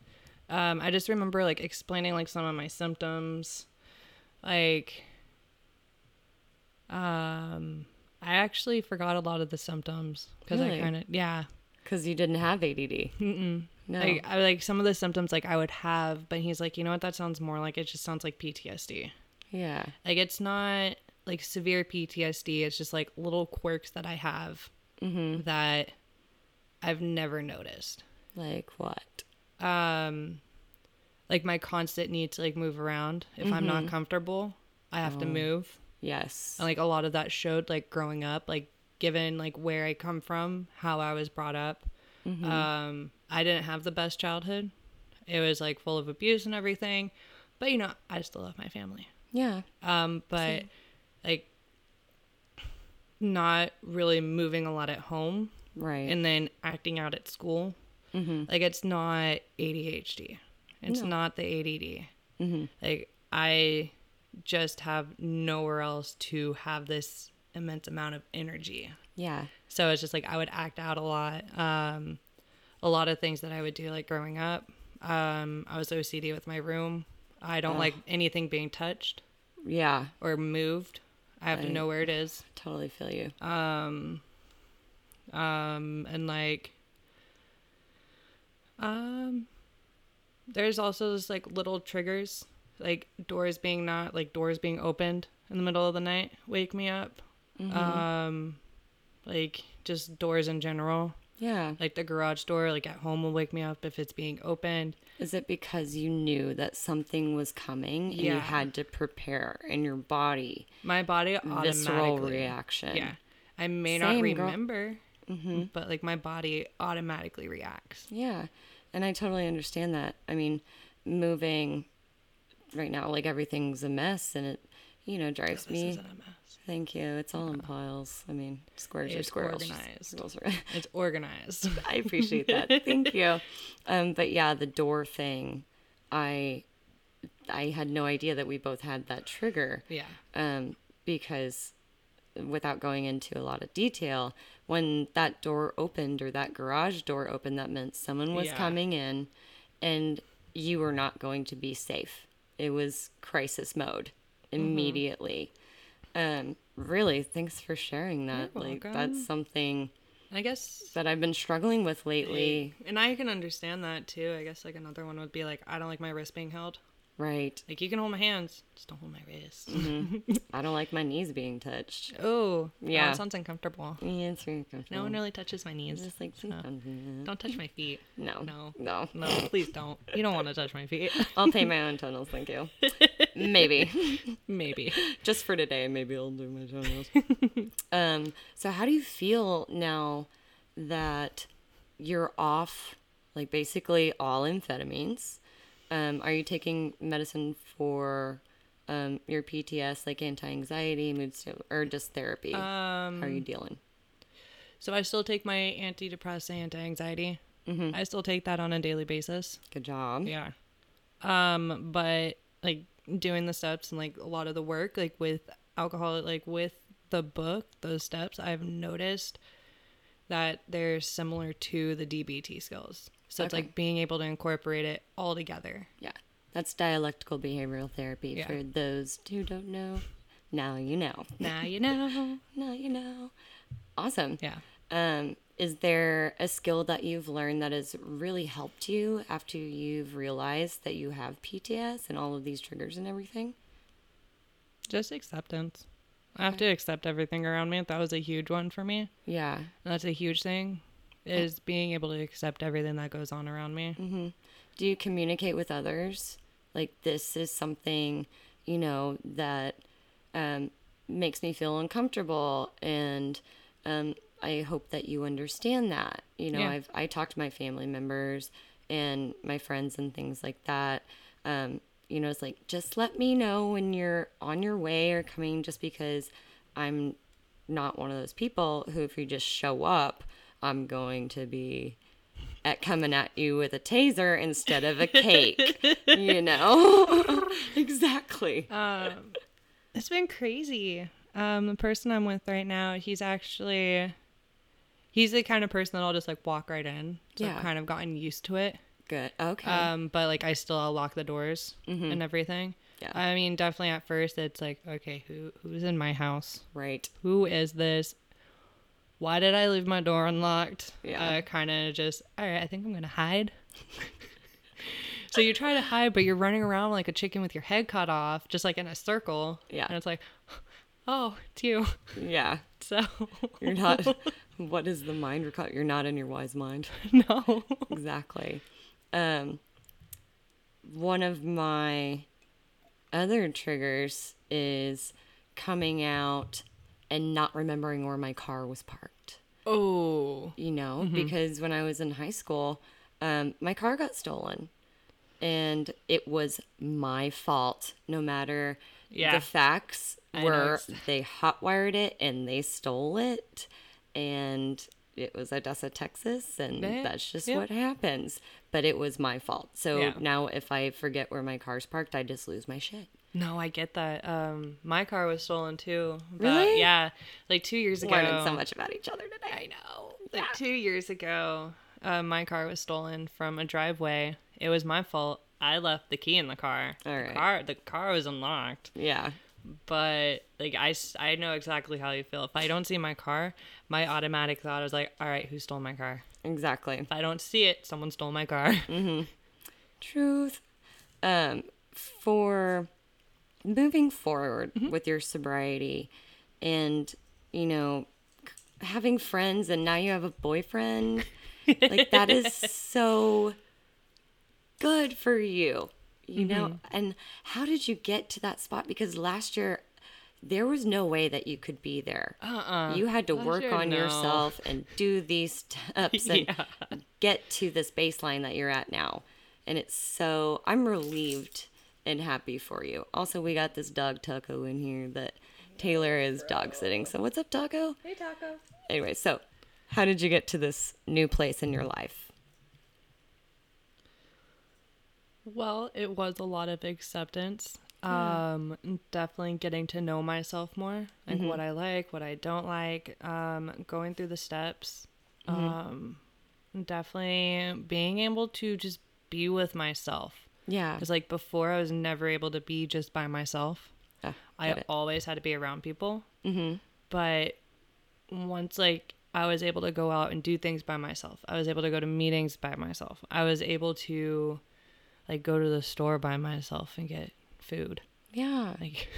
um, I just remember like explaining like some of my symptoms, like, um, I actually forgot a lot of the symptoms because Really? I kind of yeah. Because you didn't have ADD. Mm-mm. No. Like, I like some of the symptoms like I would have, but he's like, you know what? That sounds more like it just sounds like PTSD. yeah. Like it's not like severe PTSD. It's just like little quirks that I have Mm-hmm. that I've never noticed. Like what? Um, like my constant need to like move around. If I'm not comfortable, I have to Oh. move. Yes. And like a lot of that showed like growing up, like given like where I come from, how I was brought up. Mm-hmm. Um, I didn't have the best childhood. It was like full of abuse and everything. But you know, I still love my family. yeah. Um, but like not really moving a lot at home Right. and then acting out at school. mm-hmm. Like it's not ADHD. It's No. not the ADD. Mm-hmm. Like I just have nowhere else to have this immense amount of energy. Yeah. So it's just like I would act out a lot. Um, a lot of things that I would do like growing up. Um, I was OCD with my room. I don't Ugh. like anything being touched Yeah. or moved. I have to know where it is. Totally feel you. Um, um, and like, um, there's also just like little triggers, like doors being not like doors being opened in the middle of the night wake me up. Mm-hmm. Um, like just doors in general, yeah. like the garage door, like at home will wake me up if it's being opened. Is it because you knew that something was coming and you had to prepare in your body My body visceral reaction? Yeah, I may not Same, girl. remember, Mm-hmm. but like my body automatically reacts. Yeah. And I totally understand that. I mean, moving right now, like everything's a mess and it, you know, drives This me. isn't a mess. Thank you. It's all in piles. I mean, squares are It's squirrels. organized. Squirrels are- It's organized. I appreciate that. Thank you. Um, but yeah, the door thing, I, I had no idea that we both had that trigger. yeah. um, because without going into a lot of detail, when that door opened or that garage door opened, that meant someone was Yeah. coming in and you were not going to be safe. It was crisis mode Mm-hmm. immediately. Um, really, thanks for sharing that. You're like, welcome. that's something I guess that I've been struggling with lately. and I can understand that too. I guess like another one would be like I don't like my wrist being held. Right. Like you can hold my hands, just don't hold my wrist. I don't like my knees being touched. Oh, Yeah. that sounds uncomfortable. Yeah, it's very uncomfortable. No one really touches my knees. Just like so don't touch my feet. No. No. No. No, please don't. You don't want to touch my feet. I'll pay my own toenails, thank you. Maybe. Maybe. Just for today, maybe I'll do my toenails. um, so how do you feel now that you're off like basically all amphetamines? Um, are you taking medicine for um, your PTS, like anti-anxiety, mood st- or just therapy? Um, How are you dealing? so I still take my antidepressant, anti-anxiety. Mm-hmm. I still take that on a daily basis. Good job. Yeah. Um, but like doing the steps and like a lot of the work, like with alcohol, like with the book, those steps, I've noticed that they're similar to the DBT skills. So it's like being able to incorporate it all together. Yeah. That's dialectical behavioral therapy Yeah. for those who don't know. Now you know. Now you know. Now you know. Awesome. Yeah. Um, is there a skill that you've learned that has really helped you after you've realized that you have PTS and all of these triggers and everything? Just acceptance. I have to accept everything around me. That was a huge one for me. Yeah. And that's a huge thing is being able to accept everything that goes on around me. Mm-hmm. Do you communicate with others? Like, this is something, you know, that um, makes me feel uncomfortable. And um, I hope that you understand that. You know, Yeah. I've I talked to my family members and my friends and things like that. Um, you know, it's like just let me know when you're on your way or coming just because I'm not one of those people who if you just show up, I'm going to be at coming at you with a taser instead of a cake. you know? exactly. Um, it's been crazy. Um, the person I'm with right now, he's actually he's the kind of person that I'll just like walk right in. So Yeah. I've kind of gotten used to it. Good. Okay. Um, but like I still lock the doors and everything. Yeah. I mean, definitely at first it's like, okay, who who's in my house? right. Who is this? Why did I leave my door unlocked? Yeah. Uh, kind of just, all right, I think I'm gonna hide. so you try to hide, but you're running around like a chicken with your head cut off, just like in a circle. Yeah. And it's like, oh, it's you. Yeah. So You're not. what is the mind recall? You're not in your wise mind. no. exactly. Um, one of my other triggers is coming out and not remembering where my car was parked. Oh. You know, Mm-hmm. because when I was in high school, um, my car got stolen. And it was my fault, no matter Yeah. the facts were they hotwired it and they stole it and it was Odessa, Texas, and Yeah, that's just yeah. what happens. But it was my fault. So Yeah. now if I forget where my car's parked, I just lose my shit. No, I get that. Um, my car was stolen too. But, Really? Yeah, like two years ago. Learning so much about each other today. I know. Like two years ago, uh, my car was stolen from a driveway. It was my fault. I left the key in the car. All the right. car, the car was unlocked. Yeah. But like I, I know exactly how you feel. If I don't see my car, my automatic thought is like, all right, who stole my car? Exactly. If I don't see it, someone stole my car. Truth. Um, for moving forward with your sobriety and, you know, having friends and now you have a boyfriend, like that is so good for you, you know? Mm-hmm. And how did you get to that spot? Because last year, there was no way that you could be there. Uh-uh. You had to Last work year, on no. yourself and do these steps and Yeah. get to this baseline that you're at now. And it's so I'm relieved and happy for you. Also, we got this dog Taco in here that Taylor is dog sitting. So what's up, Taco? Hey, Taco. Anyway, so how did you get to this new place in your life? Well, it was a lot of acceptance. Um, definitely getting to know myself more, like what I like, what I don't like. Um, going through the steps. Um, definitely being able to just be with myself. Yeah. Because like before, I was never able to be just by myself. Ah, I it. always had to be around people. Mhm. But once like I was able to go out and do things by myself, I was able to go to meetings by myself. I was able to like go to the store by myself and get food. Yeah. Like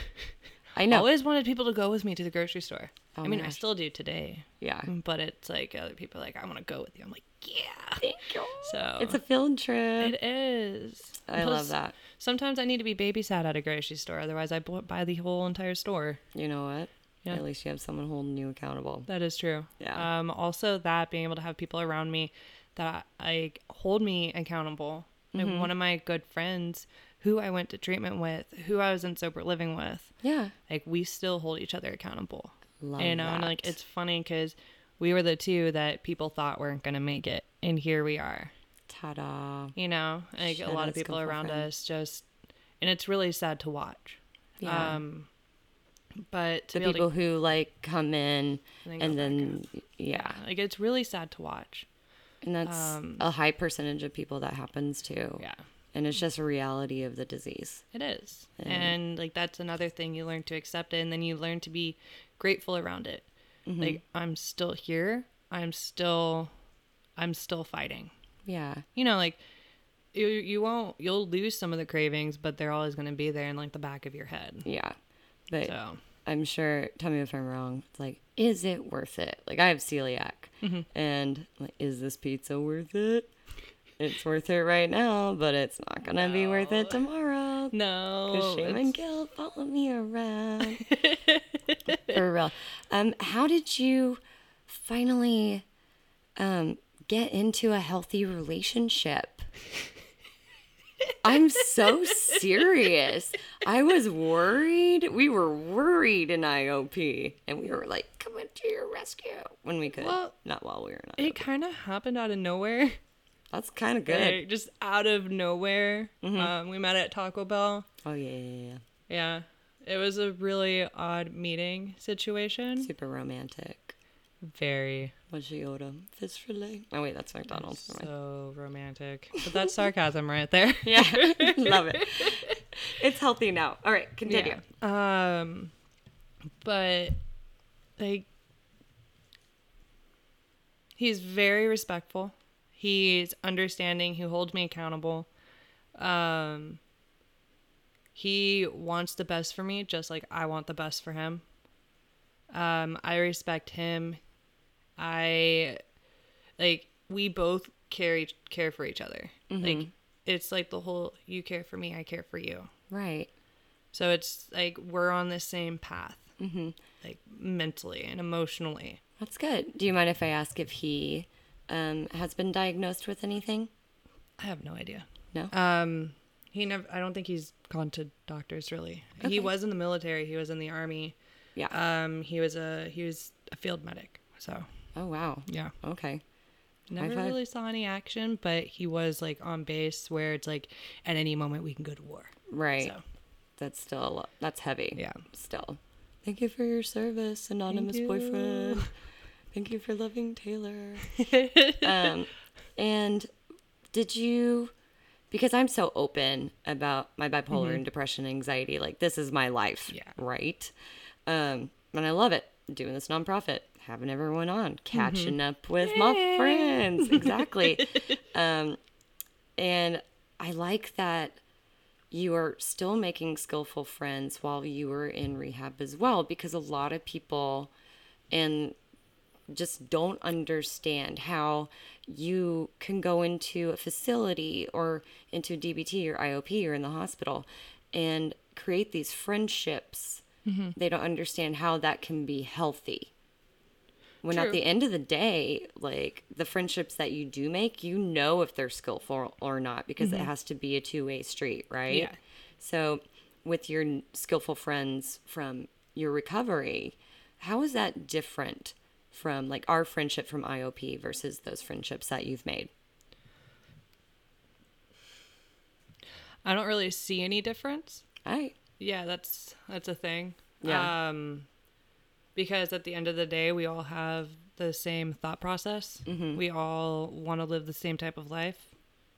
I I know. always wanted people to go with me to the grocery store. Oh I mean, I still do today. Yeah. But it's like other people are like I want to go with you. I'm like, yeah. Thank you. So It's a field trip. it is. I Plus, love that. Sometimes I need to be babysat at a grocery store, otherwise I buy the whole entire store. You know what? Yeah. At least you have someone holding you accountable. That is true. Yeah. Um, also, that being able to have people around me that like hold me accountable. Like Mm-hmm. one of my good friends, who I went to treatment with, who I was in sober living with, Yeah. like we still hold each other accountable. Love you know, and like it's funny because we were the two that people thought weren't gonna make it, and here we are. Ta-da. You know, like Shout a lot of people around Friend. us just, and it's really sad to watch. Yeah. Um, but to the be able to people who like come in And then and then yeah like it's really sad to watch. And that's Um, a high percentage of people that happens too. Yeah. and it's just a reality of the disease It is. Yeah. And like that's another thing you learn to accept it and then you learn to be grateful around it. Mm-hmm. Like I'm still here. I'm still I'm still fighting. yeah You know, like you you won't you'll lose some of the cravings, but they're always going to be there in like the back of your head. yeah but So, i'm sure tell me if i'm wrong it's like is it worth it like i have celiac Mm-hmm. and like is this pizza worth it it's worth it right now but it's not gonna be worth it tomorrow no. Because shame and guilt follow me around. For real. Um, how did you finally um, get into a healthy relationship. I'm so serious. I was worried. We were worried in IOP, and we were like, "Coming to your rescue" when we could. Well, Not while we were in IOP. It kind of happened out of nowhere. That's kind of good. Mm-hmm. Like, just out of nowhere. Um, we met at Taco Bell. Oh yeah, yeah, yeah. Yeah. It was a really odd meeting situation. Super romantic. Very What'd she order? Fish fillet. Oh wait, that's McDonald's. So romantic. But that's sarcasm right there. Yeah, love it. It's healthy now. All right, continue. Yeah. Um, but like, he's very respectful. He's understanding. He holds me accountable. Um, he wants the best for me, just like I want the best for him. Um, I respect him. I like we both care care for each other. Like it's like the whole you care for me, I care for you. Right. So it's like we're on the same path, mm-hmm. like mentally and emotionally. That's good. Do you mind if I ask if he um, has been diagnosed with anything? I have no idea. No. Um, he never. I don't think he's gone to doctors really. Okay. He was in the military. He was in the army. yeah. Um, he was a he was a field medic. So oh wow. yeah, Okay. never five. really saw any action, but he was like on base where it's like at any moment we can go to war. Right. So That's still a lot. That's heavy. Yeah. Still. Thank you for your service, anonymous you. boyfriend. Thank you for loving Taylor. um, and did you? Because I'm so open about my bipolar and depression, anxiety. Like this is my life. Yeah. Right. Um, and I love it. Doing this nonprofit, having everyone on, catching up with my friends. Exactly. um, and I like that you are still making skillful friends while you were in rehab as well because a lot of people and just don't understand how you can go into a facility or into DBT or IOP or in the hospital and create these friendships. They don't understand how that can be healthy. When at the end of the day, like the friendships that you do make, you know if they're skillful or not because it has to be a two way street, right? Yeah. So, with your skillful friends from your recovery, how is that different from like our friendship from IOP versus those friendships that you've made? I don't really see any difference. I Yeah, that's that's a thing. Yeah. Um because at the end of the day, we all have the same thought process. Mm-hmm. We all want to live the same type of life.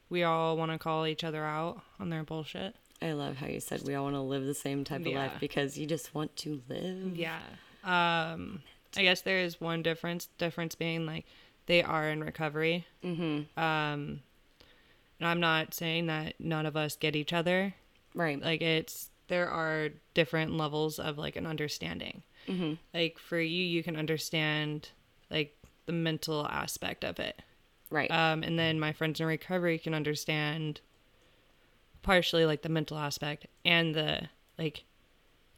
We all want to call each other out on their bullshit. I love how you said we all want to live the same type of life because you just want to live. Yeah. Um I guess there is one difference. Difference being like they are in recovery. Mm-hmm. Um and I'm not saying that none of us get each other. Right. like it's there are different levels of like an understanding Mm-hmm. like for you you can understand like the mental aspect of it right. um and then my friends in recovery can understand partially like the mental aspect and the like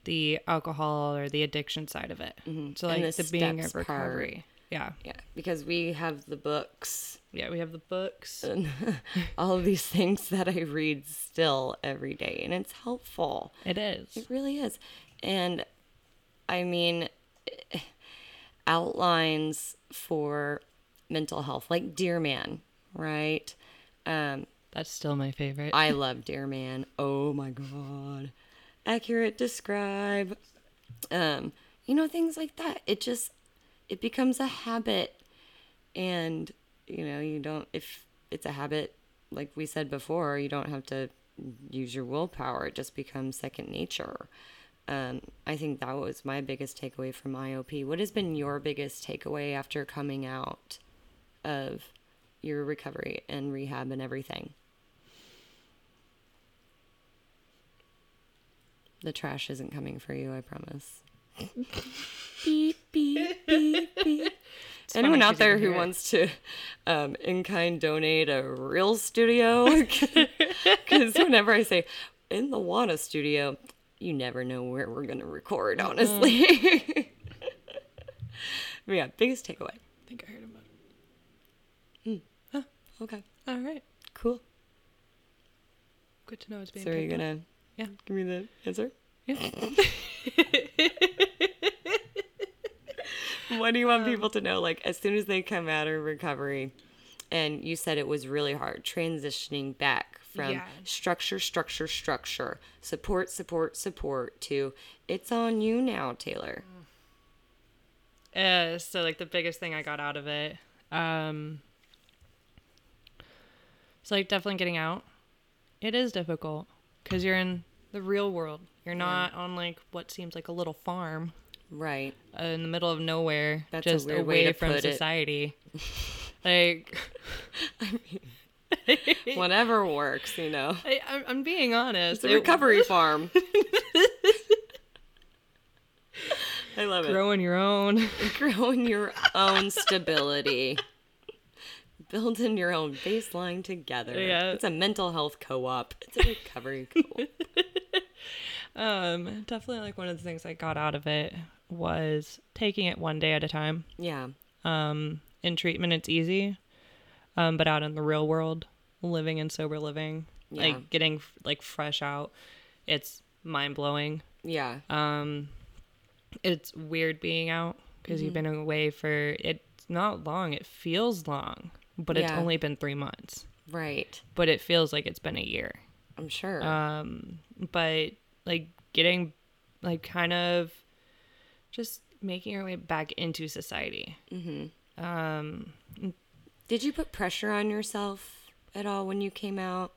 the alcohol or the addiction side of it so Mm-hmm. And like the the, being of part. recovery yeah yeah, because we have the books yeah we have the books and all of these things that I read still every day, and it's helpful. it is It really is. And I mean, outlines for mental health, like Dear Man, right? Um, that's still my favorite I love Dear Man. Oh my God. Accurate describe. Um, you know, things like that. It just, it becomes a habit. And, you know, you don't, if it's a habit, like we said before, you don't have to use your willpower. It just becomes second nature. Um, I think that was my biggest takeaway from IOP. What has been your biggest takeaway after coming out of your recovery and rehab and everything? The trash isn't coming for you, I promise. beep, beep, beep, beep. Anyone funny out there who wants to um, in kind donate a real studio? Because whenever I say in the Wana studio, you never know where we're going to record, honestly. But yeah, biggest takeaway. I think I heard about it. Hmm. Okay, All right. cool. Good to know it's being So are you up. gonna Yeah. give me the answer? Yeah. what do you want um. people to know? Like as soon as they come out of recovery, and you said it was really hard transitioning back from Yeah. structure, structure, structure, support, support, support to it's on you now, Taylor. Uh, so like the biggest thing I got out of it, um, it's like definitely getting out. It is difficult because you're in the real world. You're not on like what seems like a little farm Right. uh, in the middle of nowhere, That's a just away to from put it. society. like, Whatever works, you know. I, I'm, I'm being honest. It's a It- recovery farm. I love it. growing your own. growing your own stability building your own baseline together Yeah. it's a mental health co-op it's a recovery co-op Um, definitely like one of the things I got out of it was taking it one day at a time. yeah Um, in treatment, it's easy, um, but out in the real world, living in sober living, Yeah. like getting like fresh out, it's mind blowing. yeah Um, it's weird being out because you've been away for it's not long. It feels long, but it's only been three months. right But it feels like it's been a year. i'm sure Um, but like getting like kind of just making your way back into society. Mm-hmm. Um, did you put pressure on yourself at all when you came out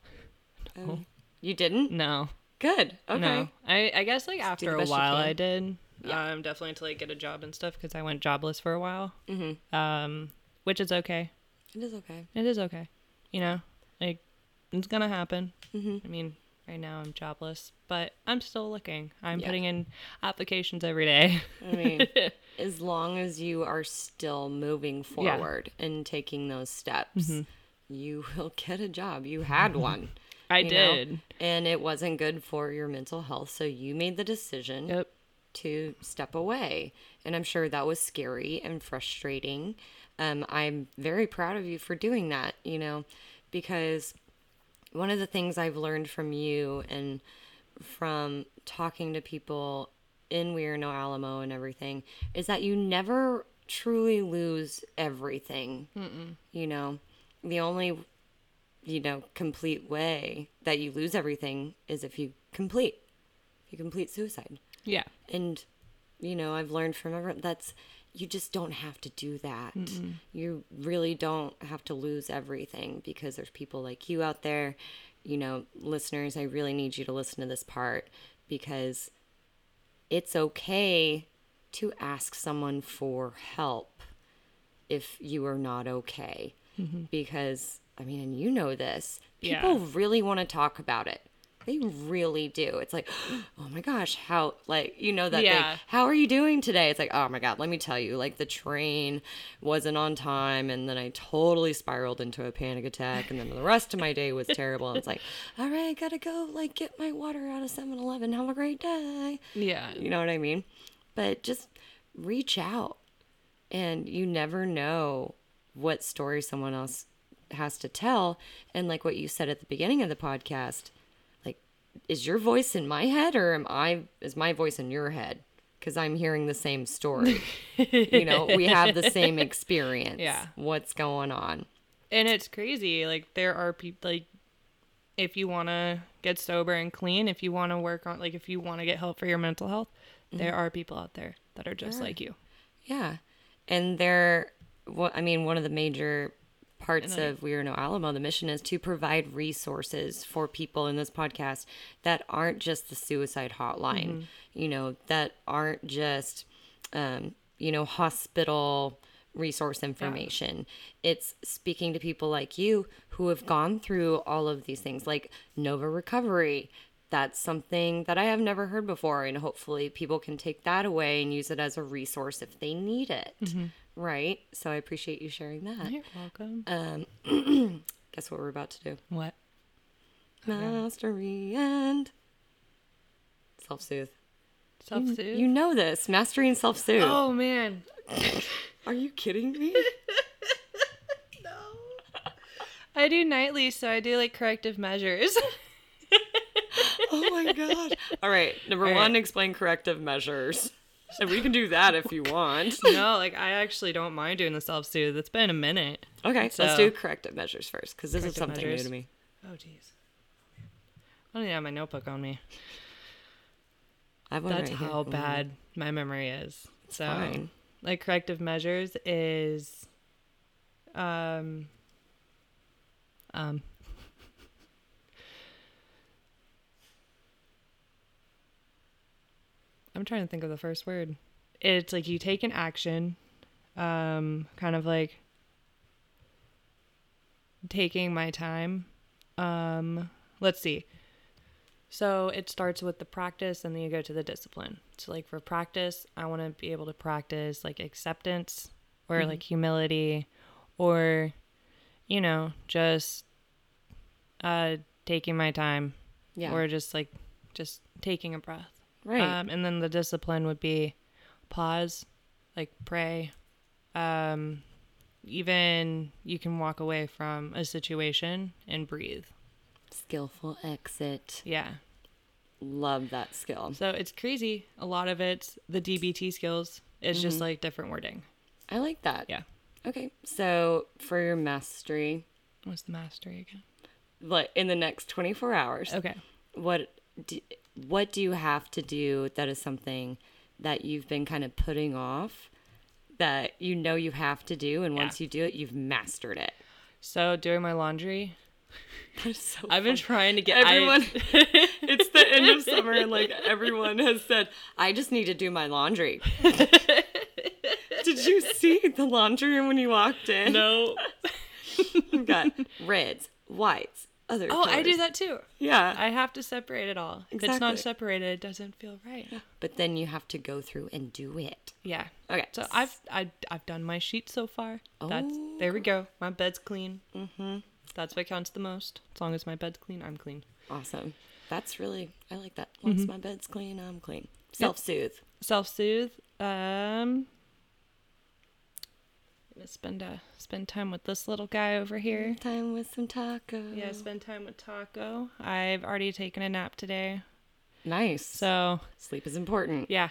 Um, you didn't no, good okay no. I I guess like after a while. I did. Yeah. Um, definitely to like get a job and stuff because I went jobless for a while. Mm-hmm. Um, which is okay. it is okay It is okay. You know, like it's gonna happen. Mm-hmm. I mean, right now I'm jobless, but I'm still looking. I'm Yeah. putting in applications every day. i mean as long as you are still moving Yeah. Mm-hmm. forward and taking those steps you will get a job you had one I you know? did. and it wasn't good for your mental health so you made the decision Yep. to step away and i'm sure that was scary and frustrating um, i'm very proud of you for doing that you know because one of the things i've learned from you and from talking to people in we are no alamo and everything is that you never truly lose everything you know the only you know, complete way that you lose everything is if you complete. If you complete suicide. Yeah. And, you know, I've learned from everyone that's, you just don't have to do that. You really don't have to lose everything because there's people like you out there. You know, listeners, I really need you to listen to this part because it's okay to ask someone for help if you are not okay. Mm-hmm. Because, I mean, and you know this, Yeah. people really want to talk about it. They really do. It's like, oh my gosh, how, like, you know, that Yeah. thing, how are you doing today? It's like, oh my God, let me tell you, like, the train wasn't on time. And then I totally spiraled into a panic attack. And then the rest of my day was terrible. And it's like, all right, I gotta go, like, get my water out of 7 Eleven. Have a great day. Yeah. You know what I mean? But just reach out. And you never know what story someone else has to tell. And like what you said at the beginning of the podcast, is your voice in my head or am I, is my voice in your head? Because I'm hearing the same story. you know, we have the same experience. Yeah. What's going on? And it's crazy. Like there are people like if you want to get sober and clean, if you want to work on like if you want to get help for your mental health, mm-hmm. there are people out there that are just like you. Yeah. And they're, what I mean, one of the major parts of We Are No Alamo, the mission is to provide resources for people in this podcast that aren't just the suicide hotline, you know, that aren't just, um, you know, hospital resource information. It's speaking to people like you who have gone through all of these things, like Nova Recovery. That's something that I have never heard before, and hopefully people can take that away and use it as a resource if they need it. Right? So I appreciate you sharing that. You're welcome. Um, Guess what we're about to do? what? Mastery and self soothe. Self soothe. You know this. Mastery and self soothe. oh man. Are you kidding me? No. I do nightly, so I do like corrective measures. oh my god. All right. Number All right. one, explain corrective measures. And we can do that if you want. no, like I actually don't mind doing the self soothe. It's been a minute. Okay, let's do corrective measures first because this is something measures. new to me. Oh jeez. I don't even have my notebook on me. I have one That's right here. how Mhm. bad my memory is. So, fine. like corrective measures is, um, um. I'm trying to think of the first word. It's like you take an action, um, kind of like taking my time. Um, let's see. So it starts with the practice and then you go to the discipline. So like for practice, I want to be able to practice like acceptance or like humility or you know, just uh taking my time Yeah. or just like just taking a breath. Right. Um and then the discipline would be pause, like pray. Um even you can walk away from a situation and breathe. Skillful exit. Yeah. Love that skill. So it's crazy. A lot of it's the DBT skills. It's just like different wording. I like that. Yeah. Okay. So for your mastery, What's the mastery again? like in the next 24 hours, Okay. what do, what do you have to do that is something that you've been kind of putting off that you know you have to do and Yeah. once you do it you've mastered it So doing my laundry. so I've been trying to get I- everyone it's the end of summer and like everyone has said i just need to do my laundry did you see the laundry room when you walked in no. Got reds whites other Oh, I do that too. yeah I have to separate it all. Exactly. If it's not separated, it doesn't feel right. but then you have to go through and do it Yeah. okay So I've I, I've done my sheets so far. That's Oh, there we go. My bed's clean. Mm-hmm. That's what counts the most. As long as my bed's clean, I'm clean. Awesome. That's really I like that. Once Mm-hmm. my bed's clean, I'm clean. Self soothe. Self soothe. Um. Spend uh spend time with this little guy over here. Time with some tacos. Yeah, spend time with Taco. I've already taken a nap today, Nice. so sleep is important. yeah,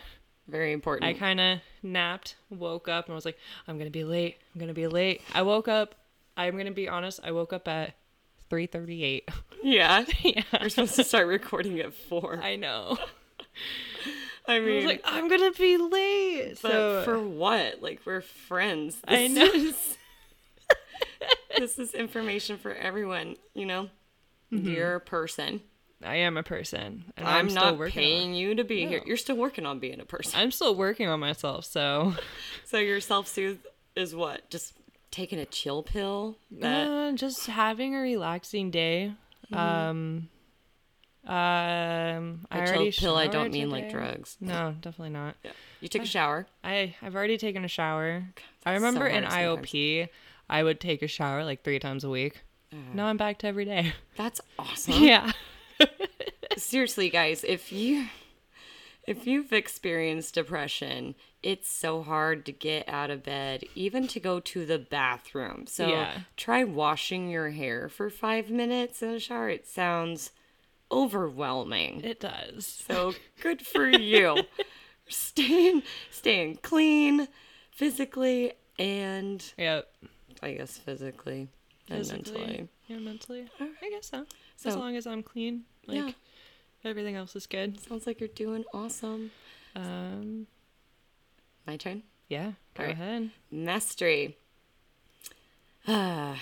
Very important. I kind of napped, woke up, and was like, I'm gonna be late. I'm gonna be late. I woke up. I'm gonna be honest. I woke up at 3:38. yeah. yeah, We're supposed to start recording at four. I, I mean, I was like, I'm gonna be late. but so for what? Like we're friends. I know. is- this is information for everyone. You know, Mm-hmm. you're a person. I am a person, and I'm, I'm, not paying On, you to be here. You're still working on being a person. I'm still working on myself. So So your self soothe is what? Just taking a chill pill. That uh, just having a relaxing day. Um. Um. I a already pill. I don't mean like drugs. No, definitely not. Yeah. You took a shower. I I've already taken a shower. I that's so remember in sometimes. IOP, I would take a shower like three times a week. Now I'm back to every day. That's awesome. Yeah. Seriously, guys, if you if you've experienced depression, it's so hard to get out of bed, even to go to the bathroom. So Yeah. try washing your hair for five minutes in the shower. It sounds overwhelming. It does. So good for you. staying staying clean physically and Yep. I guess physically and Physically. mentally. Yeah, mentally. I guess so. as So- long as I'm clean, like Yeah. everything else is good. Sounds like you're doing awesome. Um. My turn. Yeah. Go ahead. Mastery. Ah,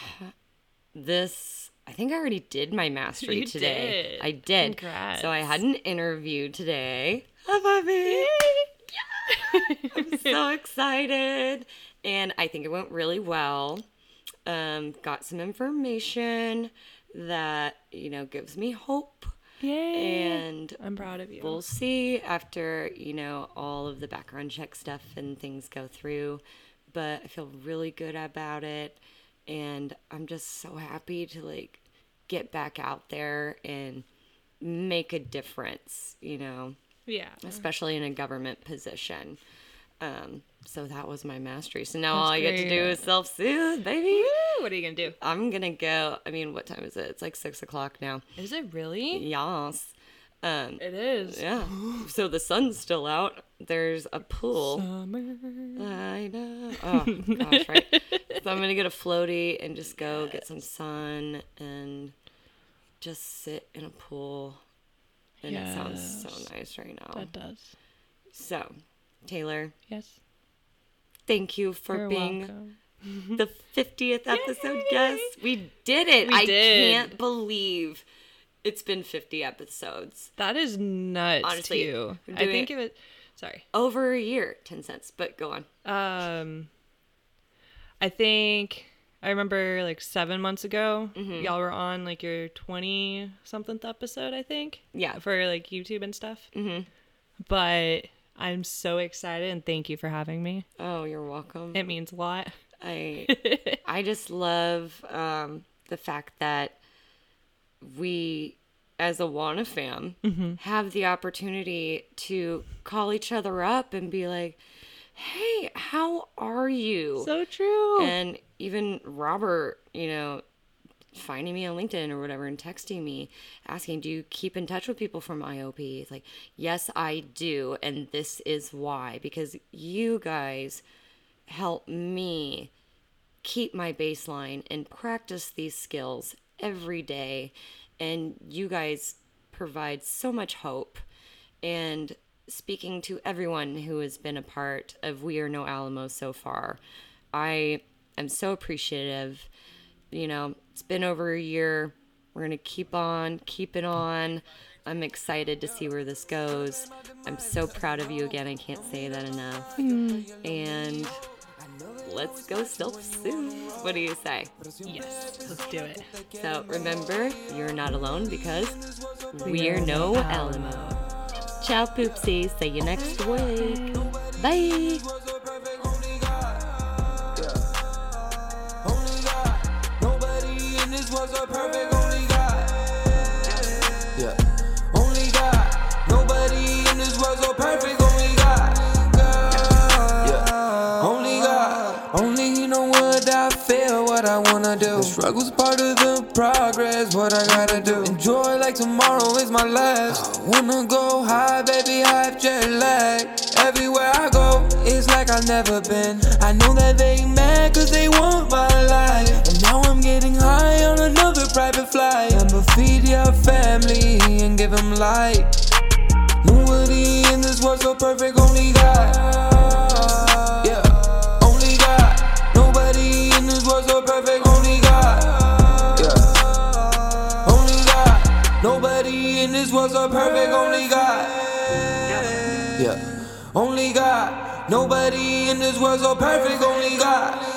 this I think I already did my mastery You today. did. I did. Congrats. So I had an interview today. High five me. I'm so excited. And I think it went really well. Um, got some information that, you know, gives me hope. Yay. And I'm proud of you. we'll see after you know all of the background check stuff and things go through but i feel really good about it and i'm just so happy to like get back out there and make a difference you know yeah. especially in a government position Um, so that was my mastery. So now That's all I get to do is self soothe, baby. Woo, what are you gonna do? I'm gonna go. I mean, what time is it? It's like six o'clock now. Is it really? Yes. Um, It is. yeah. So the sun's still out. There's a pool. I know. Oh gosh, right. so I'm gonna get a floaty and just go get some sun and just sit in a pool. And it sounds so nice right now. That does. So, Taylor, Yes. thank you for You're being welcome. the 50th episode guest. We did it. We I did. can't believe it's been 50 episodes. That is nuts Honestly, I think it was. Sorry. Over a year, 10 cents, but go on. Um, I think I remember like seven months ago, Mm-hmm. y'all were on like your twenty something episode, I think. Yeah. For like YouTube and stuff. Mm-hmm. But I'm so excited and thank you for having me. Oh, you're welcome. It means a lot. I I just love um, the fact that we, as a Wanna fam, Mm-hmm. have the opportunity to call each other up and be like, "Hey, how are you?" So true. and even Robert, you know, finding me on LinkedIn or whatever and texting me asking, Do you keep in touch with people from IOP? It's like, Yes, I do. And this is why. Because you guys help me keep my baseline and practice these skills every day. And you guys provide so much hope. And speaking to everyone who has been a part of We Are No Alamo so far, I am so appreciative. You know, it's been over a year. We're going to keep on, keep it on. I'm excited to see where this goes. I'm so proud of you again. I can't say that enough. Mm. And let's go self soothe. What do you say? yes. Let's do it. So remember, you're not alone because we're no Alamo. Ciao, poopsies. See you next week. Bye. What I wanna do. The struggle's part of the progress. What I gotta do. Enjoy like tomorrow is my last. I wanna go high, baby. I have jet lag. Everywhere I go, it's like I've never been. I know that they mad cause they want my life. And now I'm getting high on another private flight. Remember, feed your family and give them light. Nobody in this world so perfect, only God. World so perfect, only. God.